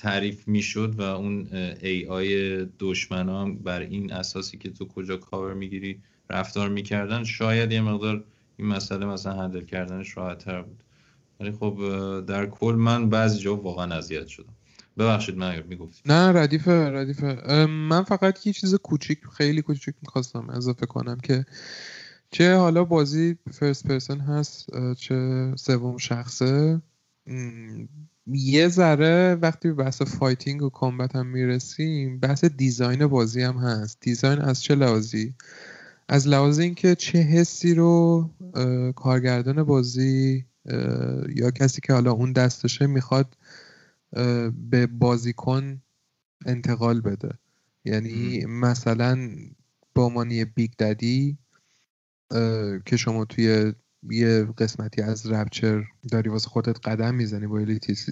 تعریف می‌شد و اون AI دشمن هم بر این اساسی که تو کجا کاور می‌گیری رفتار می‌کردن شاید یه مقدار این مسئله مثلا handle کردنش راحت تر بود. ولی خب در کل من بعضی جا واقعا اذیت شدم. ببخشید من می‌گفت نه ردیفه ردیفه من فقط یه چیز کوچیک خیلی کوچیک می‌خواستم اضافه کنم که چه حالا بازی first person هست چه سوم شخصه. یه ذره وقتی به بحث fighting و combat هم می‌رسیم بحث design بازی هم هست. design از چه لحاظی؟ از لحاظ اینکه چه حسی رو کارگردان بازی یا کسی که حالا اون دستشه می‌خواد به بازیکن انتقال بده. یعنی مثلا با مانی Big Daddy که شما توی یه قسمتی از رپچر داری واسه خودت قدم می‌زنی با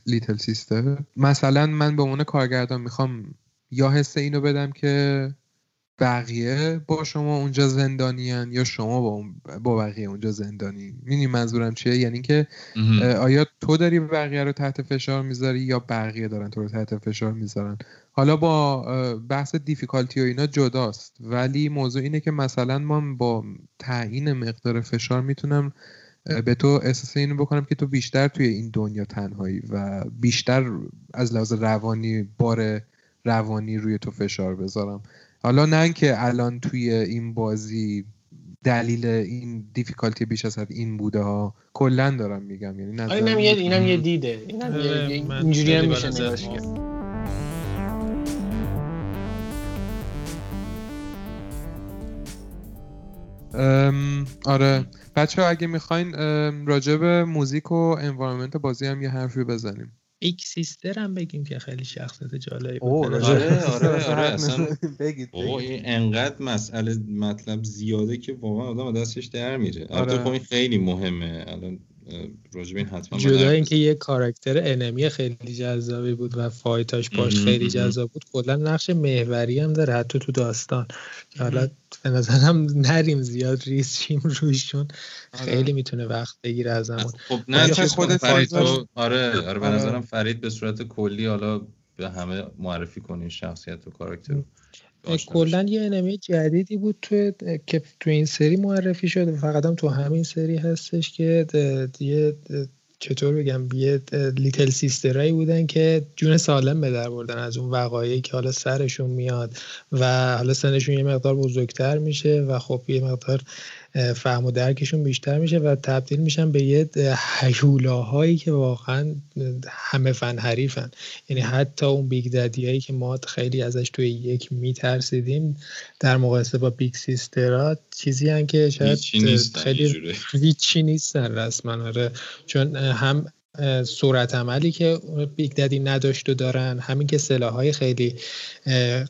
لیتل سیستر. مثلا من به عنوان کارگردان می‌خوام یا حس اینو بدم که بقیه با شما اونجا زندانیان یا شما با, با بقیه اونجا زندانی. مینی منظورم چیه؟ یعنی که آیا تو داری بقیه رو تحت فشار می‌ذاری یا بقیه دارن تو رو تحت فشار می‌ذارن؟ حالا با بحث دیفیکالتی و اینا جداست. ولی موضوع اینه که مثلا من با تعیین مقدار فشار می‌تونم به تو احساس اینو بکنم که تو بیشتر توی این دنیا تنهایی و بیشتر از لحاظ روانی بار روانی روی تو فشار بذارم. حالا نه که الان توی این بازی دلیل این دیفیکالتی بیش از حد این بوده ها کلا دارم میگم. یعنی نظر اینم یه اینم یه دیده. اینم آره، اینجوری هم میشه نگاش کرد. آره. بچه ها اگه می‌خواین راجب موزیک و environment بازی هم یه حرفی بزنیم. Big Sister هم بگیم که خیلی شخصیت جالبی بود آره آره آره اصلا بگید این انقدر مسئله مطلب زیاده که واقعا آدم دستش در میره. البته آره. خب این خیلی مهمه. الان راجبین حتما جدا اینکه یه کاراکتر enemy خیلی جذابی بود و fight اش باش خیلی جذاب بود کلا نقش محوری هم داره حتی تو داستان. که حالا به نظرم نریم زیاد ریز شیم روشون. آره. خیلی می‌تونه وقت بگیره ازمون. خب نه خود فرید آره آره به آره. نظرم فرید به صورت کلی حالا به همه معرفی کنی شخصیت و کاراکتر کلا یه enemy جدیدی بود تو که تو این سری معرفی شده. فقط هم تو همین سری هستش که یه چطور بگم یه Little Sister ایی بودن که جون سالم به در بردن از اون وقایعی که حالا سرشون میاد و حالا سنشون یه مقدار بزرگتر میشه و خب یه مقدار فهم و درکشون بیشتر میشه و تبدیل میشن به یه هیولاهایی که واقعا همه فن حریفن. یعنی حتی اون Big هایی که ما خیلی ازش توی یک میترسیدیم در مقایسه با Big Sister ات چیزی هن که شاید خیلی [laughs] هیچی نیستن رسما آره. چون هم سرعت عملی که Big Daddy نداشت و دارن همین که سلاحهای خیلی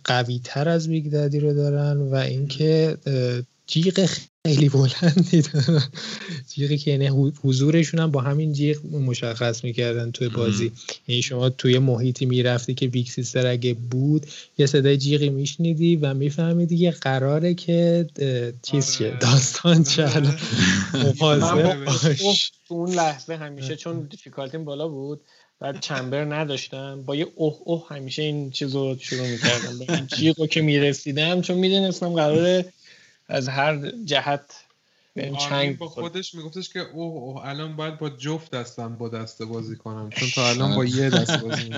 قوی تر از Big Daddy رو دارن و اینکه جیغ خیلی بلندی دارن جیغی که یعنی حضورشون هم با همین جیغ مشخص می‌کردن توی بازی. یعنی شما توی محیطی می‌رفتی که Big Sister اگه بود یه صدای جیغی میشنیدی و میفهمیدی که قراره که چیز شه آره. داستان چه تو اون لحظه همیشه چون دیفیکالتیم بالا بود بعد چمبر نداشتم با یه اوه اوه همیشه این چیزو شروع می‌کردم. به جیغو که می‌رسیدم چون می‌دونستم قراره از هر جهت چنگ با خودش میگفتش که اوه اوه الان باید با جفت دستم با دسته بازی کنم چون تا الان با یه دست [laughs] بازی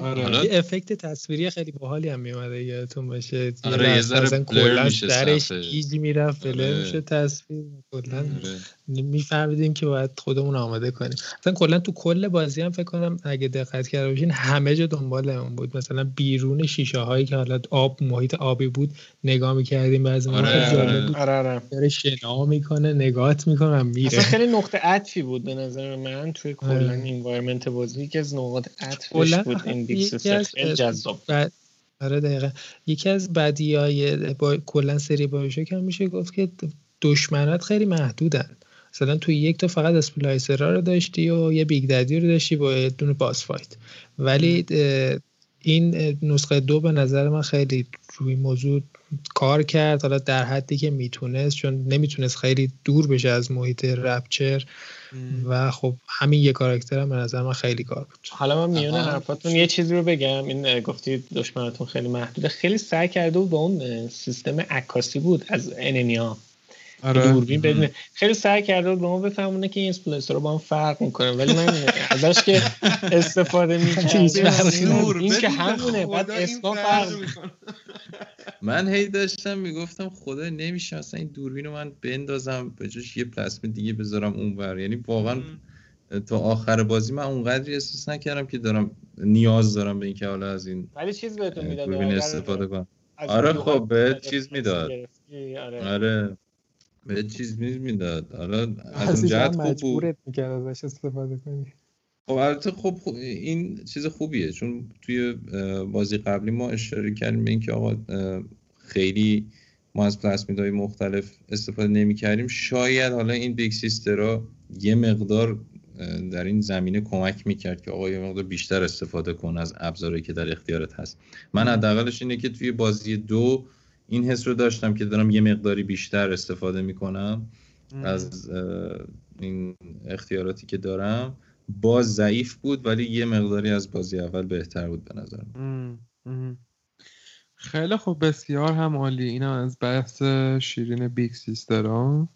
آره. آره. یه افکت تصویری خیلی باحالی هم میومده یادتون باشه آره یه ذره کلا درش گیج می‌رفت بله میشه تصویر کلا آره. میفهمیدیم که باید خودمون آماده کنیم. مثلا کلا تو کل بازی هم فکر کنم اگه دقت کرده باشین همه جا دنبال اون بود. مثلا بیرون شیشه هایی که حالا آب محیط آبی بود نگاه می‌کردیم بعضی آره آره. آره آره. داره شنا می‌کنه نگات می‌کنه میره. اصلا خیلی نقطه عطفی بود به نظر من توی کلا انوایرمنت بازی که از نقاط عطفش بود این جذاب آره دقیقا. یکی از بدی های با... کلا سری بایوشاک هم میشه گفت که دشمنات خیلی محدودن. مثلا توی یک تا فقط Splicer ها رو داشتی و یه Big Daddy رو داشتی با یه دونه boss fight. ولی این نسخه دو به نظر من خیلی روی موضوع کار کرد. حالا در حدی که می‌تونست چون نمی‌تونست خیلی دور بشه از محیط Rapture و خب همین یه کاراکتر هم به نظر من خیلی کار بود. حالا من میونه حرفاتون یه چیزی رو بگم. این گفتید دشمنتون خیلی محدوده. خیلی سعی کرده و با اون سیستم عکاسی بود از enemy ا آره. دوربین بدون خیلی سعی کرده بود به ما بفهمونه که این اسپلیسر رو با هم فرق می‌کنه ولی من ازش که استفاده [laughs] می‌کردم این که همونه بعد اسما فرق من هی داشتم می‌گفتم خدا نمیشه اصلا این دوربین رو من بندازم به جاش یه پلاسم دیگه بذارم اونور یعنی واقعا تا آخر بازی من اونقدری احساس نکردم که دارم نیاز دارم به اینکه حالا از این ولی چیز بهتون می‌داد استفاده کنم. آره خب به چیز می‌داد. آره. به چیز می‌داد. حالا از اون جهت خوب بود. می‌کرد ازش استفاده کنی. خب البته خب این چیز خوبیه. چون توی بازی قبلی ما اشاره کردیم به اینکه آقا خیلی ما از Plasmid های مختلف استفاده نمی کردیم شاید حالا این Big Sister ها یه مقدار در این زمینه کمک می‌کرد که آقا یه مقدار بیشتر استفاده کن از ابزاری که در اختیارت هست. من حداقلش اینه که توی بازی دو این حس رو داشتم که دارم یه مقداری بیشتر استفاده می‌کنم از این اختیاراتی که دارم. باز ضعیف بود ولی یه مقداری از بازی اول بهتر بود به نظرم خیلی خوب بسیار هم عالی. اینم از بحث شیرین Big Sister ا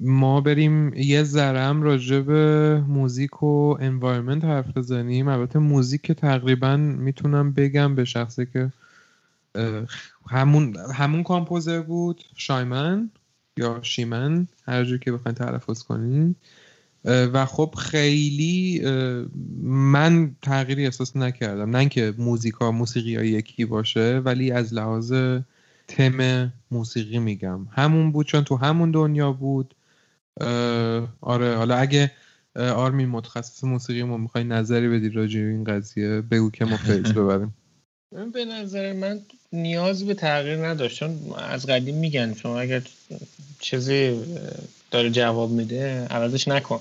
ما بریم یه ذرم راجع به موزیک و environment حرف بزنیم. البته موزیک که تقریبا می‌تونم بگم به شخصی که همون همون کامپوزر بود. شایمن یا شیمن هر جور که بخواین تلفظ کنین. و خب خیلی من تغییری احساس نکردم. نه اینکه موزیکا موسیقی ها یکی باشه ولی از لحاظ تم موسیقی میگم. همون بود چون تو همون دنیا بود. آره حالا اگه آرمین متخصص موسیقی ما می‌خوای نظری بدی راجع این قضیه بگو که ما فیض [laughs] ببریم. به نظر من نیاز به تغییر نداشت. چون از قدیم میگن شما اگر چیزی داره جواب میده عوضش نکن.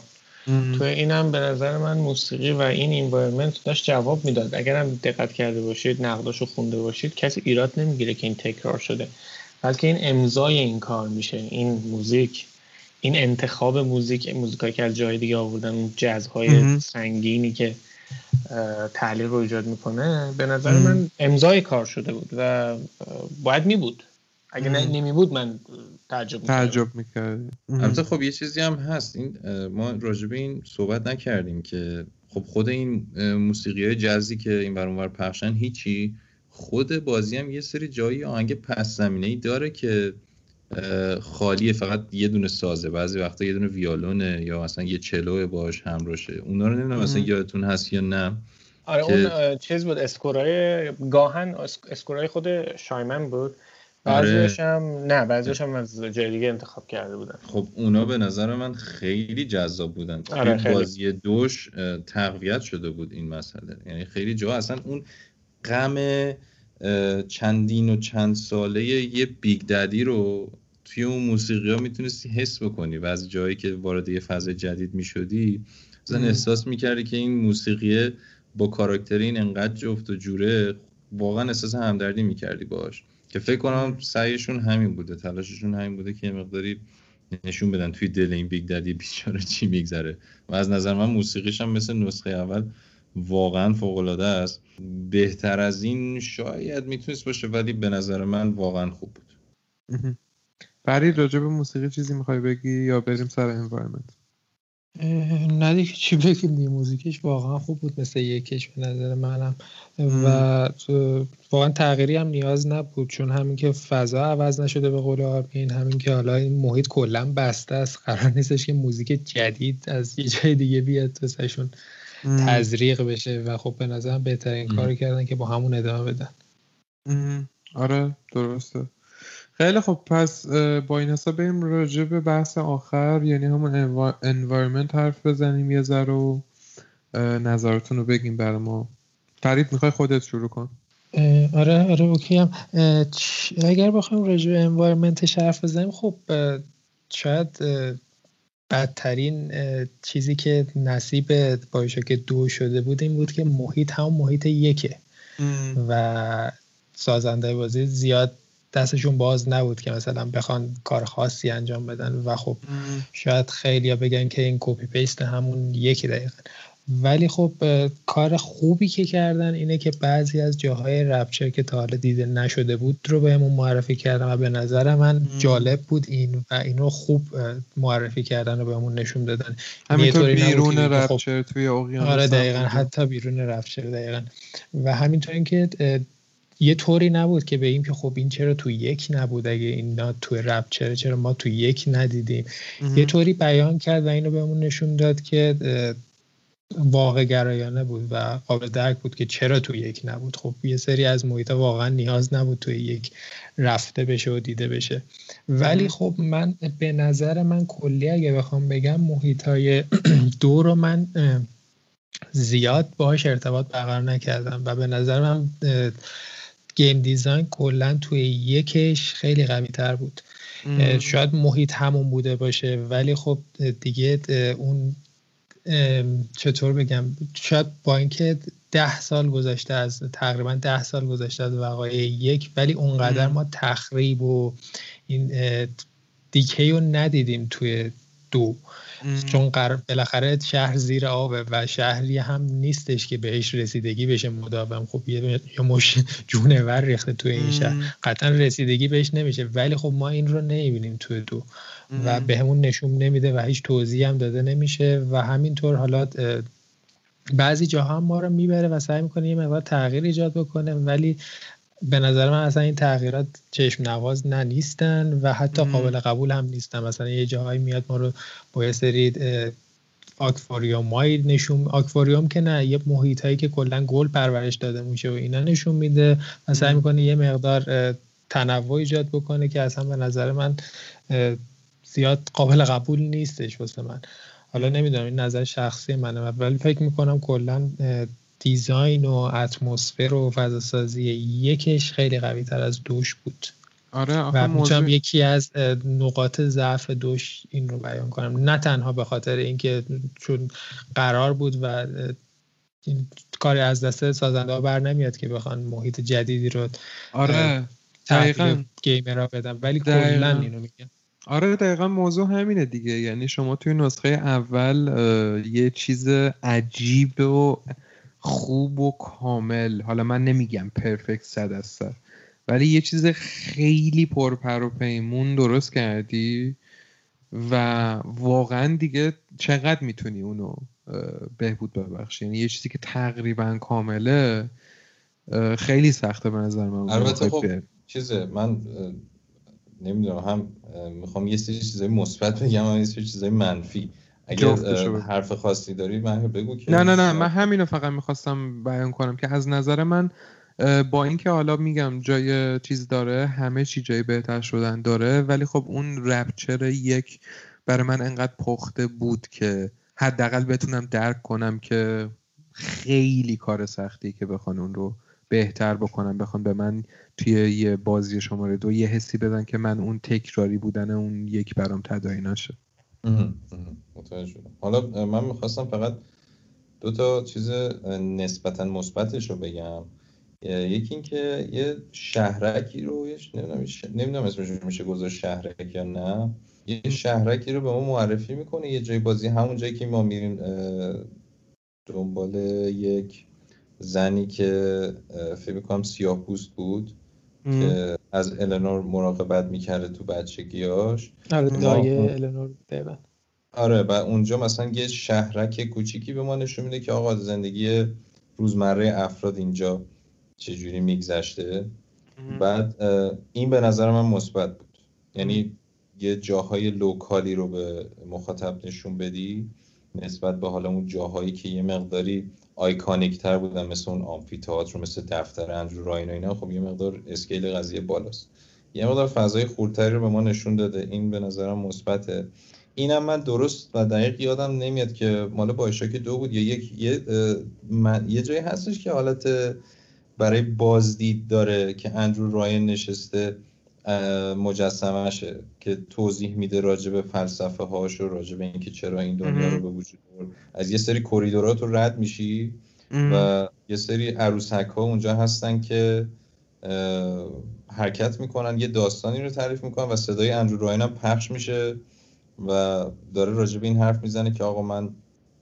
تو اینم به نظر من موسیقی و این اینوایرمنت داشت جواب می‌داد. اگر هم دقت کرده باشید نقداشو خونده باشید کسی ایراد نمی‌گیره که این تکرار شده. بلکه این امضای این کار میشه. این موزیک این انتخاب موزیک موزیکایی که از جای دیگه آوردن اون جزهای سنگینی که تعلیق رو ایجاد می‌کنه به نظر من امضای کار شده بود و باید می بود اگه نمی بود من تعجب تعجب می‌کرد البته خب یه چیزی هم هست. این ما راجع به این صحبت نکردیم که خب خود این موسیقی های جزی که این بر اونور پخشن هیچی. خود بازی هم یه سری جایی آهنگ پس زمینه ای داره که خالیه فقط یه دونه سازه بعضی وقتا یه دونه ویالونه یا مثلا یه چلو باش همراشه. اونا رو نمی‌دونم مثلا یادتون هست یا نه. آره اون چیز بود score ای گاهن score ای خود شایمن بود. بعضیش هم نه بعضیش هم از جای دیگه انتخاب کرده بودن. خب اونا به نظر من خیلی جذاب بودن. آره خیلی. بازی دوش تقویت شده بود این مسئله. یعنی خیلی جا اصلا اون غم چندین و چند ساله یه Big Daddy رو توی اون موسیقی ها می‌تونستی حس بکنی و از جایی که وارد یه فاز جدید می‌شدی ام. احساس می‌کردی که این موسیقی با کاراکتر این انقدر جفت و جوره واقعا احساس همدردی می‌کردی باش که فکر کنم سعیشون همین بوده تلاششون همین بوده که یه مقداری نشون بدن توی دل این Big Daddy بیچاره چی میگذره و از نظر من موسیقیش هم مثل نسخه اول واقعا فوق العاده است. بهتر از این شاید می‌تونست باشه ولی به نظر من واقعا خوب بود. فرید راجع به موسیقی چیزی می‌خوای بگی یا بریم سر environment نه دیگه چی بگیم دیگه؟ موزیکش واقعا خوب بود مثل یکش به نظر منم. و واقعا تغییری هم نیاز نبود چون همین که فضا عوض نشده به قول آرمین همین که حالا این محیط کلا بسته است قرار نیستش که موزیک جدید از یه جای دیگه بیاد واسهشون. تزریق بشه و خب به نظرم بهترین ام. کار کردن که با همون ادامه بدن. آره درسته. خیلی خب پس با این حساب بریم راجع به بحث آخر یعنی همون انوایرمنت حرف بزنیم یه ذره و نظرتون رو بگیم برای ما. فرید می‌خوای خودت شروع کن. آره آره اوکی هم. اگر بخوایم راجع به انوایرمنتش حرف بزنیم خب شاید بدترین چیزی که نصیب که دو شده بود این بود که محیط همون محیط یکه. و سازنده بازی زیاد دستشون باز نبود که مثلا بخوان کار خاصی انجام بدن. و خب شاید خیلی بگن که این copy paste همون یکی دقیقا. ولی خب کار خوبی که کردن اینه که بعضی از جاهای Rapture که تا حالا دیده نشده بود رو بهمون معرفی کردن و به نظر من. جالب بود این و اینو خوب معرفی کردن و بهمون نشون دادن همینطور بیرون خب Rapture توی اقیانوس آره دقیقا. حتی بیرون رفت دقیقا و همینطور اینکه یه طوری نبود که بگیم که خب این چرا تو یک نبود اگه اینا تو رپ چرا چرا ما تو یک ندیدیم. یه طوری بیان کرد و اینو بهمون نشون داد که واقع گرایانه بود و قابل درک بود که چرا تو یک نبود خب یه سری از محیط واقعا نیاز نبود توی یک رفته بشه و دیده بشه ولی. خب من به نظر من کلی اگه بخوام بگم محیط های [clears throat] دو رو من زیاد باهاش ارتباط برقرار نکردم و به نظر من گیم دیزاین کلا توی یکش خیلی قوی تر بود. شاید محیط همون بوده باشه ولی خب دیگه اون چطور بگم شاید با اینکه ده سال گذشته از تقریبا ده سال گذشته از وقایع یک ولی اونقدر. ما تخریب و این دیکی رو ندیدیم توی دو. چون قرار بالاخره شهر زیر آبه و شهری هم نیستش که بهش رسیدگی بشه مداوم خب یه مش جونور ریخته توی این شهر. قطعا رسیدگی بهش نمیشه ولی خب ما این رو نمی‌بینیم توی دو و. بهمون نشون نمیده و هیچ توضیح هم داده نمیشه و همینطور حالا بعضی جاها هم ما رو می‌بره و سعی می‌کنه یه مقدار تغییر ایجاد بکنه ولی به نظر من اصلا این تغییرات چشم نواز نه نیستن و حتی. قابل قبول هم نیستن مثلا یه جاهایی میاد ما رو با یه سری آکواریوم های نشون آکواریوم که نه یه محیط هایی که کلا گل پرورش داده میشه و اینا نشون میده و سعی. می‌کنه یه مقدار تنوع ایجاد بکنه که اصلا به نظر من زیاد قابل قبول نیستش واسه من. حالا نمی‌دونم این نظر شخصی منه. ولی فکر می‌کنم کلا دیزاین و اتمسفر و فضا سازی یکش خیلی قوی تر از دوش بود. آره و موضوع یکی از نقاط ضعف دوش این رو بیان کنم. نه تنها به خاطر اینکه چون قرار بود و این کاری از دست سازنده ها بر نمیاد که بخوان محیط جدیدی رو آره دقیقاً. گیمرها بدن. ولی دقیقاً. کلا اینو میگم. آره دقیقا موضوع همینه دیگه. یعنی شما توی نسخه اول یه چیز عجیب و خوب و کامل حالا من نمیگم پرفکت صد از ولی یه چیز خیلی پرپر و پیمون درست کردی و واقعا دیگه چقدر می‌تونی اونو بهبود ببخشی؟ یعنی یه چیزی که تقریبا کامله خیلی سخته به نظر من. البته خب چیزه من نمی‌دونم هم می‌خوام یه سری چیزای مثبت بگم هم یه سری چیزای منفی بگو. حرف خاصی داری من بگو که نه نه نه من همینو فقط می‌خواستم بیان کنم که از نظر من با اینکه حالا میگم جای چیز داره همه چی جای بهتر شدن داره ولی خب اون رپچر یک برای من انقدر پخته بود که حداقل بتونم درک کنم که خیلی کار سختی که بخوان اون رو بهتر بکنم بخوان به من توی یه بازی شماره دو یه حسی بدن که من اون تکراری بودن اون یک برام تدایی نشه. حالا من می‌خواستم فقط دو تا چیز نسبتا مثبتش رو بگم. یکی اینکه یه شهرکی رو نمی‌دونم اسمش میشه گذاشت شهرک یا نه. یه شهرکی رو به ما معرفی می‌کنه. یه جای بازی همون جایی که ما میریم دنبال یک زنی که فکر می‌کنم سیاه پوست بود. که از النور مراقبت می‌کرده تو بچگیاش آره دایه النور آره و اونجا مثلا یه شهرک کوچیکی به ما نشون میده که آقا زندگی روزمره افراد اینجا چجوری میگذشته. بعد این به نظر من مثبت بود. یعنی یه جاهای لوکالی رو به مخاطب نشون بدی نسبت به حالا اون جاهایی که یه مقداری iconic تر بودن مثل اون آمفی رو مثل دفتر اندرو راین و اینا. خب یه مقدار scale قضیه بالاست. یه مقدار فضای خورتری رو به ما نشون داده. این به نظرم مثبته. اینم من درست و دقیق یادم نمیاد که مال BioShock دو بود. یا یک یه, یه جایی هستش که حالت برای بازدید داره که اندرو راین نشسته. مجسمشه که توضیح میده راجع به فلسفه هاش و راجع به اینکه چرا این دنیا رو به وجود از یه سری کوریدورات رو رد میشی و یه سری عروسک ها اونجا هستن که حرکت می‌کنن یه داستانی رو تعریف می‌کنن و صدای اندرو راین هم پخش میشه و داره راجع به این حرف می‌زنه که آقا من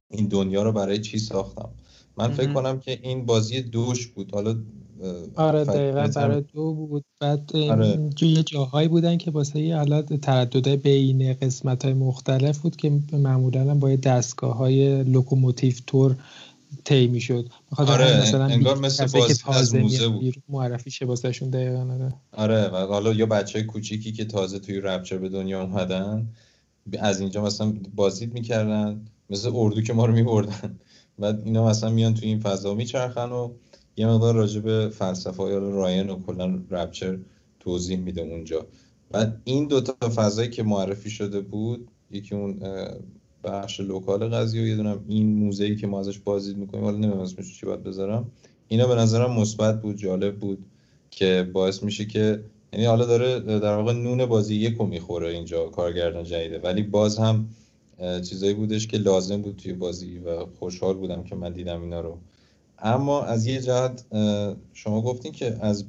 این دنیا رو برای چی ساختم؟ من فکر کنم که این بازی دوش بود. حالا آره دقیقا برای دو بود. بعد آره. یه جاهایی بودن که واسه یه حالت تردده بین قسمت های مختلف بود که معمولا با دستگاه های لوکوموتیو تور طی می‌شد. آره مثلا انگار مثل بازی از موزه بود. معرفی شه واسهشون دقیقا آره. آره و حالا یا بچه های کوچیکی که تازه توی رپچر به دنیا اومدن از اینجا مثلا بازدید می‌کردن مثل اردو که ما رو میبردن. بعد اینا مثلا میان توی این فضا میچرخن و یه مقدار راجع به فلسفه های راین و کلا رپچر توضیح میده اونجا. بعد این دوتا فضایی که معرفی شده بود یکی اون بخش local قضیه و یه دونم این موزه که ما ازش بازدید می‌کنیم حالا نمی‌دونم اسمش چی باید بذارم. اینا به نظرم مثبت بود جالب بود که باعث میشه که یعنی حالا داره در واقع نون بازی یکو می‌خوره اینجا کارگردان جدیده. ولی باز هم چیزایی بودش که لازم بود توی بازی و خوشحال بودم که من دیدم اینا رو. اما از یه جهت شما گفتین که از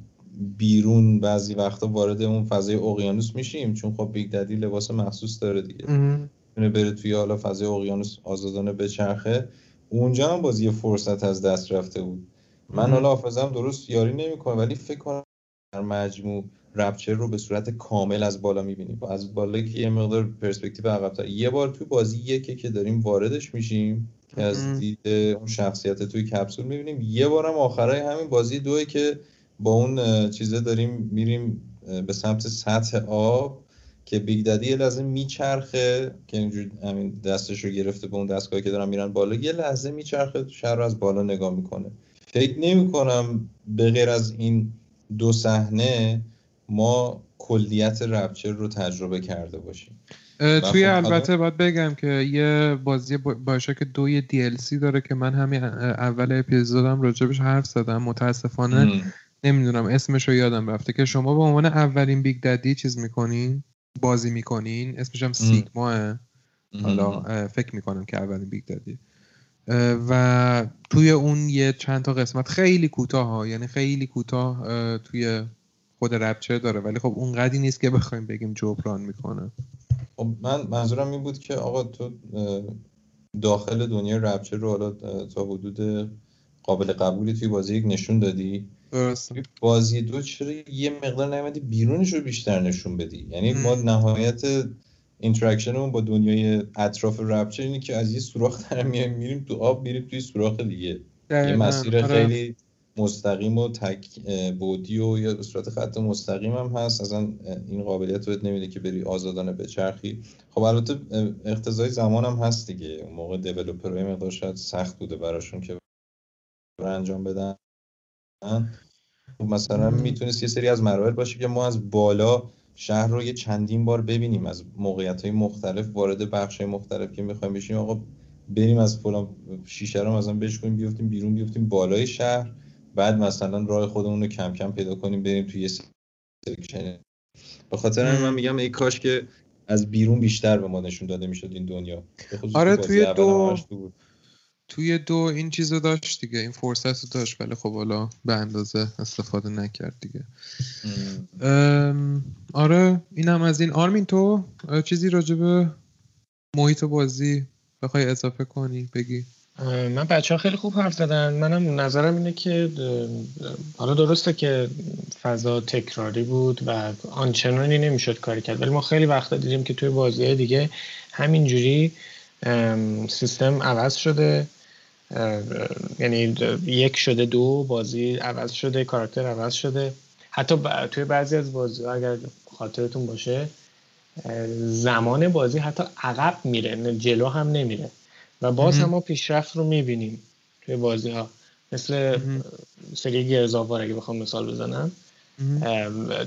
بیرون بعضی وقتا وارد اون فضای اقیانوس میشیم چون خب Big Daddy لباس مخصوص داره دیگه. می‌تونه بره توی حالا فضای اقیانوس آزادانه بچرخه. اونجا هم بازی فرصت از دست رفته بود. من حالا حافظم درست یاری نمی‌کنه ولی فکر کنم در مجموع رپچر رو به صورت کامل از بالا می‌بینیم. از بالا که یه مقدار پرسپکتیو عقب‌تر. یه بار تو بازی یکه که داریم واردش میشیم. از دید اون شخصیت توی کپسول می‌بینیم. یه بارم آخرای همین بازی دوه که با اون چیزه داریم میریم به سمت سطح آب که Big Daddy لحظه میچرخه که اینجور همین دستش رو گرفته به اون دستگاهی که دارن میرن بالا یه لحظه میچرخه شهر رو از بالا نگاه می‌کنه. فکر نمی کنم به غیر از این دو صحنه ما کلیت Rapture رو تجربه کرده باشیم. توی خب البته باید بگم که یه بازی BioShock دو یه DLC داره که من همین اول اپیزودم راجبش حرف زدم. متاسفانه نمی‌دونم اسمش رو یادم رفته که شما به عنوان اولین Big Daddy چیز می‌کنین؟ بازی می‌کنین؟ اسمش هم Sigma ه. حالا فکر می‌کنم که اولین Big Daddy و توی اون یه چند تا قسمت خیلی کوتاه ها یعنی خیلی کوتاه توی خود Rapture داره. ولی خب اونقدی نیست که بخوایم بگیم جبران می‌کنه. من منظورم این بود که آقا تو داخل دنیا Rapture رو حالا تا حدود قابل قبولی توی بازی یک نشون دادی. بازی دو چرا یه مقدار نمیدی بیرونش رو بیشتر نشون بدی؟ یعنی ما نهایت interaction مون با دنیای اطراف Rapture اینه که از یه سوراخ در میایم میریم تو آب میریم توی سوراخ دیگه. یه مسیر آره. خیلی مستقیم و تک بعدی و یا به صورت خط مستقیم هم هست. اصلا این قابلیت رو نمیده که بری آزادانه بچرخی. خب البته اقتضای زمان هم هست دیگه. اون موقع دیولوپرهای مقدار شاید سخت بوده براشون که انجام بدن. خب مثلا می‌تونست یه سری از مراحل باشه که ما از بالا شهر رو یه چندین بار ببینیم. از موقعیت های مختلف وارد بخش های مختلف که می‌خوایم بشیم. آقا بریم از فلان شیشه رو مثلا بشکنیم بیفتیم بیرون بیفتیم بالای شهر. بعد مثلا راه خودمون رو کم کم پیدا کنیم بریم توی یه section به خاطر همین میگم ای کاش که از بیرون بیشتر به ما نشون داده می‌شد این دنیا. آره توی دو توی دو این چیز رو داشت دیگه این فرصت رو داشت ولی خب حالا به اندازه استفاده نکرد دیگه. آره اینم از این. آرمین تو؟ چیزی راجبه محیط بازی بخوای اضافه کنی بگی؟ من بچه ها خیلی خوب حرف زدن. منم نظرم اینه که حالا درسته که فضا تکراری بود و آنچنانی نمی‌شد کاری کرد ولی ما خیلی وقتا دیدیم که توی بازی دیگه همینجوری سیستم عوض شده. یعنی یک شده دو بازی عوض شده کاراکتر عوض شده. حتی توی بعضی از بازی اگر خاطرتون باشه زمان بازی حتی عقب میره جلو هم نمیره. و باز هم ما پیشرفت رو می‌بینیم توی بازی ها مثل سری گرزاوار اگه بخوام مثال بزنم.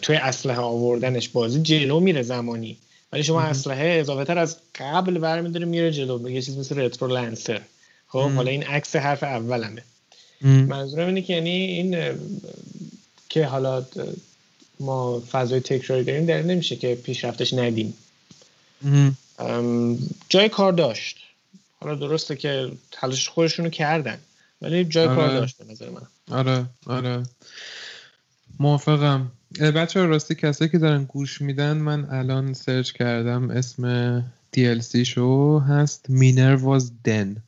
توی اسلحه آوردنش بازی جلو میره زمانی. ولی شما اسلحه اضافه تر از قبل برمیداره میره جلو. یه چیز مثل رترو لنسر. خب حالا این عکس حرف اولمه. منظورم اینه که یعنی این که حالا ما فضای تکراری داریم در نمیشه که پیشرفتش ندیم. جای کار داشت. حالا درسته که تلاش خودشونو کردن ولی جای آره. کار داشت به نظر من. آره آره. موافقم. بچه راستی کسایی که دارن گوش میدن من الان سرچ کردم اسم DLC شو هست. Minerva's Den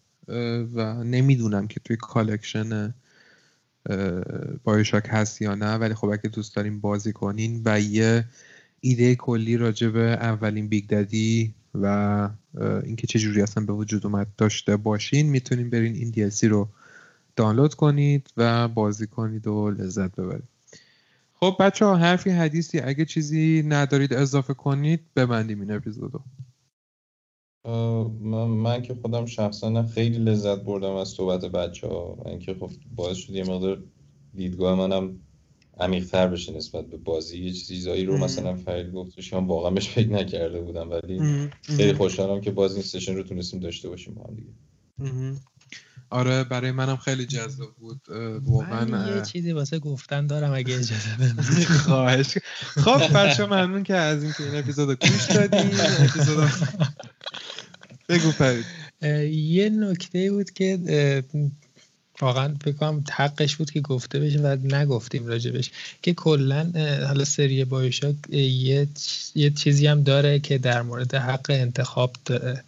و نمی‌دونم که توی collection BioShock هست یا نه ولی خب اگه دوست داریم بازی کنین و یه ایده کلی راجع به اولین بیگ دادی و اینکه چه جوری اصلا به وجود اومد داشته باشین می‌تونین برین این DLC رو دانلود کنید و بازی کنید و لذت ببرید. خب بچه ها حرفی حدیثی اگه چیزی ندارید اضافه کنید ببندیم این اپیزودو. من, من که خودم شخصا خیلی لذت بردم از صحبت بچه ها من که خب باعث شد یه مقدار دیدگاه منم عمیق‌تر بشه نسبت به بازی. یه چیزایی رو مثلا فرید گفتش من واقعا بهش فکر نکرده بودم ولی خیلی خوشحالم که باز این سشن رو تونستیم داشته باشیم با هم دیگه. آره برای منم خیلی جذاب بود. واقعا من یه چیزی واسه گفتن دارم اگه اجازه بدید [laughs] خواهش. خب بچه ممنون که از اینکه این اپیزود گوش دادین اپیزود [laughs] بگو فرید. یه نکته بود که واقعا فکر کنم حقش بود که گفته بشه و نگفتیم راجبش که کلا حالا سری BioShock یه یه چیزی هم داره که در مورد حق انتخاب داره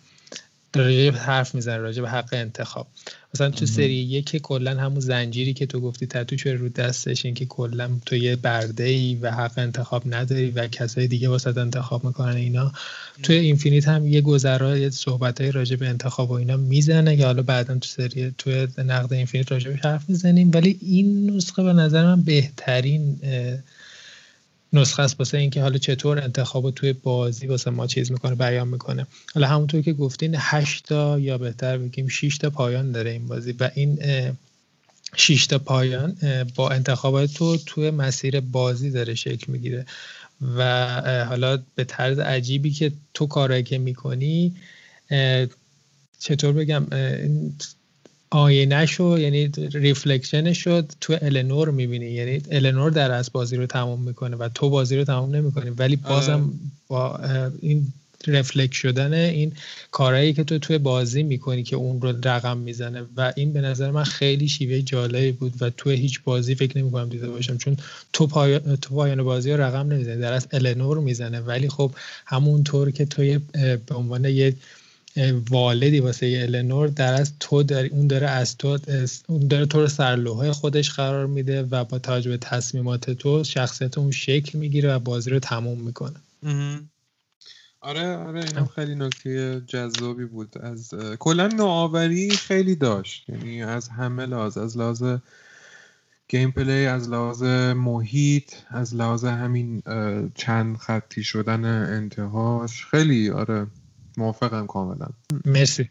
حرف می‌زنه راجع به حق انتخاب. مثلا تو سری یک کلا همون زنجیری که تو گفتی تتو رو دستش؟ این که کلا تو یه برده ای و حق انتخاب نداری و کسای دیگه واست انتخاب می‌کنن اینا. تو Infinite هم یه گذرا یه صحبت های راجع به انتخاب و اینا می‌زنه که حالا بعدا تو سری تو نقد Infinite راجع بهش حرف می‌زنیم. ولی این نسخه به نظر من بهترین نسخه است. واسه اینکه حالا چطور انتخاب توی بازی واسه ما چیز می‌کنه بیان می‌کنه. حالا همونطور که گفتین 8 تا یا بهتر بگیم 6 تا پایان داره این بازی و این 6 تا پایان با انتخابات تو توی مسیر بازی داره شکل می‌گیره. و حالا به طرز عجیبی که تو کارایی که می‌کنی چطور بگم آینه شو یعنی reflection شو. تو النور می‌بینی یعنی النور داره بازی رو تموم می‌کنه و تو بازی رو تموم نمی‌کنی. ولی بازم با این رفلکت شدن این کارهایی که تو توی بازی می‌کنی که اون رو رقم می‌زنه. و این به نظر من خیلی شیوه جالبی بود و توی هیچ بازی فکر نمی‌کنم دیده باشم چون تو, پای... تو پایان بازی رو رقم نمی‌زنی در از النور می‌زنه. ولی خب همونطور که توی به عنوان یه والدی واسه النور در از تو در اون داره از تو اون داره تو رو سرلوهای خودش قرار میده و با توجه به تصمیمات تو شخصیت اون شکل می‌گیره و بازی رو تموم می‌کنه. آره آره اینم خیلی نکته جذابی بود. از کلا نوآوری خیلی داشت. یعنی از همه لحاظ از لحاظ گیم پلی از لحاظ محیط از لحاظ همین چند خطی شدن انتهاش. خیلی آره. موافقم کاملا. مرسی.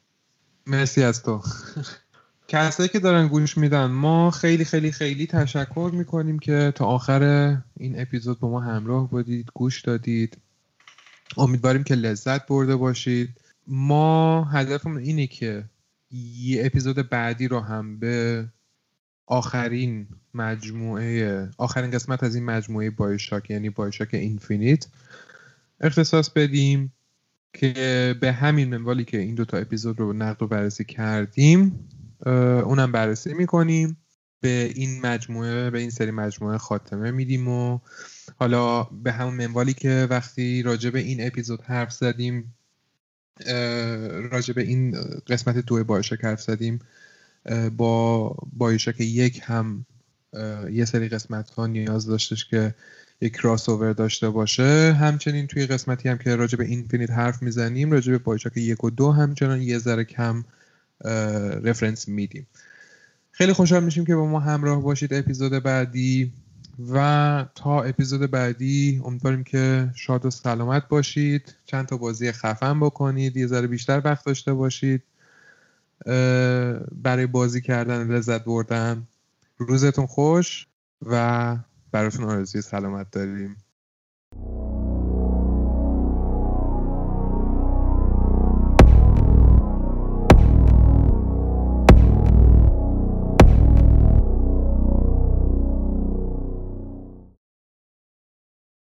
مرسی از تو. [laughs] کسایی که دارن گوش میدن ما خیلی خیلی خیلی تشکر می‌کنیم که تا آخر این اپیزود با ما همراه بودید گوش دادید. امیدواریم که لذت برده باشید. ما هدفمون اینه که یه اپیزود بعدی رو هم به آخرین مجموعه آخرین قسمت از این مجموعه بایشاک یعنی بایشاک اینفینیت اختصاص بدیم. که به همین منوالی که این دوتا اپیزود رو نقد و بررسی کردیم اونم بررسی می‌کنیم. به این مجموعه به این سری مجموعه خاتمه میدیم و حالا به همون منوالی که وقتی راجع به این اپیزود حرف زدیم راجع به این قسمت دو بایشاک حرف زدیم با بایشاک یک هم یه سری قسمت ها نیاز داشتش که یک کراس اوور داشته باشه. همچنین توی قسمتی هم که راجع به اینفینیت حرف می‌زنیم راجع به بایشاک یک و دو همچنان یه ذره کم رفرنس میدیم. خیلی خوشحال میشیم که با ما همراه باشید اپیزود بعدی و تا اپیزود بعدی امیدواریم که شاد و سلامت باشید. چند تا بازی خفن بکنید یه ذره بیشتر وقت داشته باشید برای بازی کردن لذت بردن. روزتون خوش و براتون آرزوی سلامت داریم.